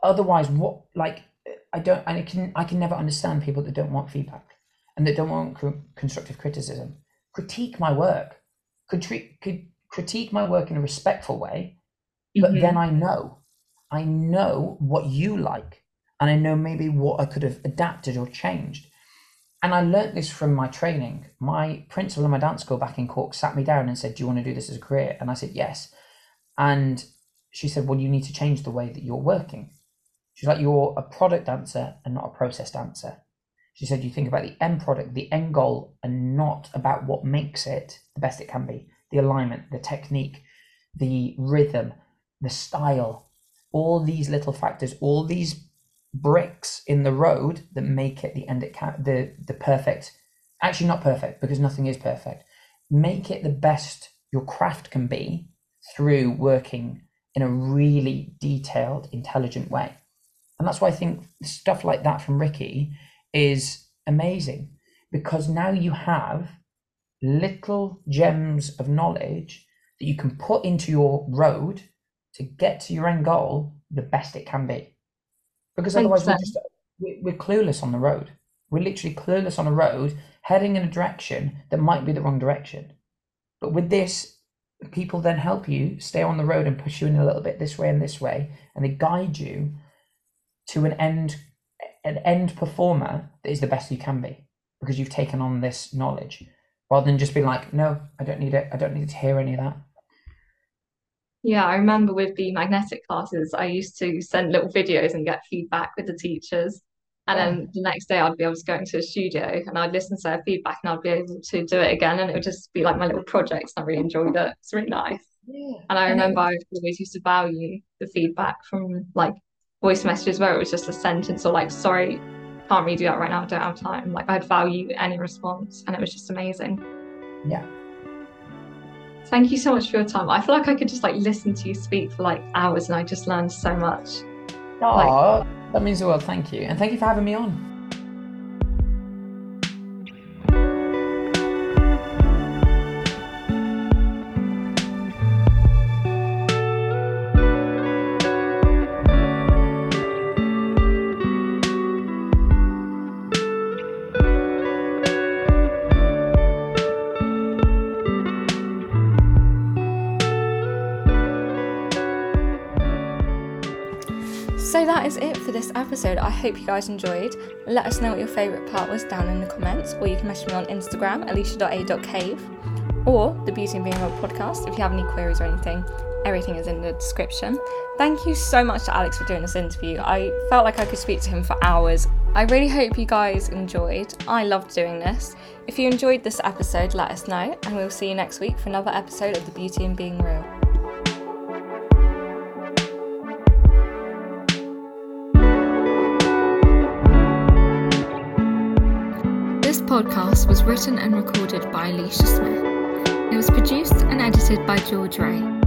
Otherwise, what like I don't, and I can I can never understand people that don't want feedback and that don't want constructive criticism. Critique my work. Could treat could critique my work in a respectful way, but mm-hmm. then I know, I know what you like, and I know maybe what I could have adapted or changed. And I learnt this from my training. My principal in my dance school back in Cork sat me down and said, "Do you want to do this as a career?" And I said, "Yes." And she said, "Well, you need to change the way that you're working." She's like, "You're a product dancer and not a process dancer." She said, "You think about the end product, the end goal, and not about what makes it the best it can be." The alignment, the technique, the rhythm, the style, all these little factors, all these bricks in the road that make it the end it can the the perfect actually not perfect because nothing is perfect make it the best your craft can be through working in a really detailed intelligent way and that's why i think stuff like that from ricky is amazing because now you have little gems of knowledge that you can put into your road to get to your end goal the best it can be. Because otherwise, we're just we're clueless on the road. We're literally clueless on a road, heading in a direction that might be the wrong direction. But with this, people then help you stay on the road and push you in a little bit this way and this way, and they guide you to an end an end performer that is the best you can be because you've taken on this knowledge rather than just being like, no, I don't need it. I don't need to hear any of that. Yeah, I remember with the magnetic classes, I used to send little videos and get feedback with the teachers. And then the next day I'd be able to go into a studio and I'd listen to their feedback and I'd be able to do it again. And it would just be like my little projects. And I really enjoyed it. It's really nice. Yeah. And I remember I always used to value the feedback from like voice messages where it was just a sentence or like, sorry, can't redo that right now, I don't have time. Like I'd value any response and it was just amazing. Yeah. Thank you so much for your time. I feel like I could just like listen to you speak for like hours and I just learned so much. Oh, like, that means the world. Thank you. And thank you for having me on. Episode. I hope you guys enjoyed. Let us know what your favourite part was down in the comments, or you can message me on Instagram, alicia.a.cave, or the Beauty in Being Real podcast if you have any queries or anything. Everything is in the description. Thank you so much to Alex for doing this interview. I felt like I could speak to him for hours. I really hope you guys enjoyed. I loved doing this. If you enjoyed this episode, let us know, and we'll see you next week for another episode of The Beauty in Being Real. Was written and recorded by Elisha Smith. It was produced and edited by George Ray.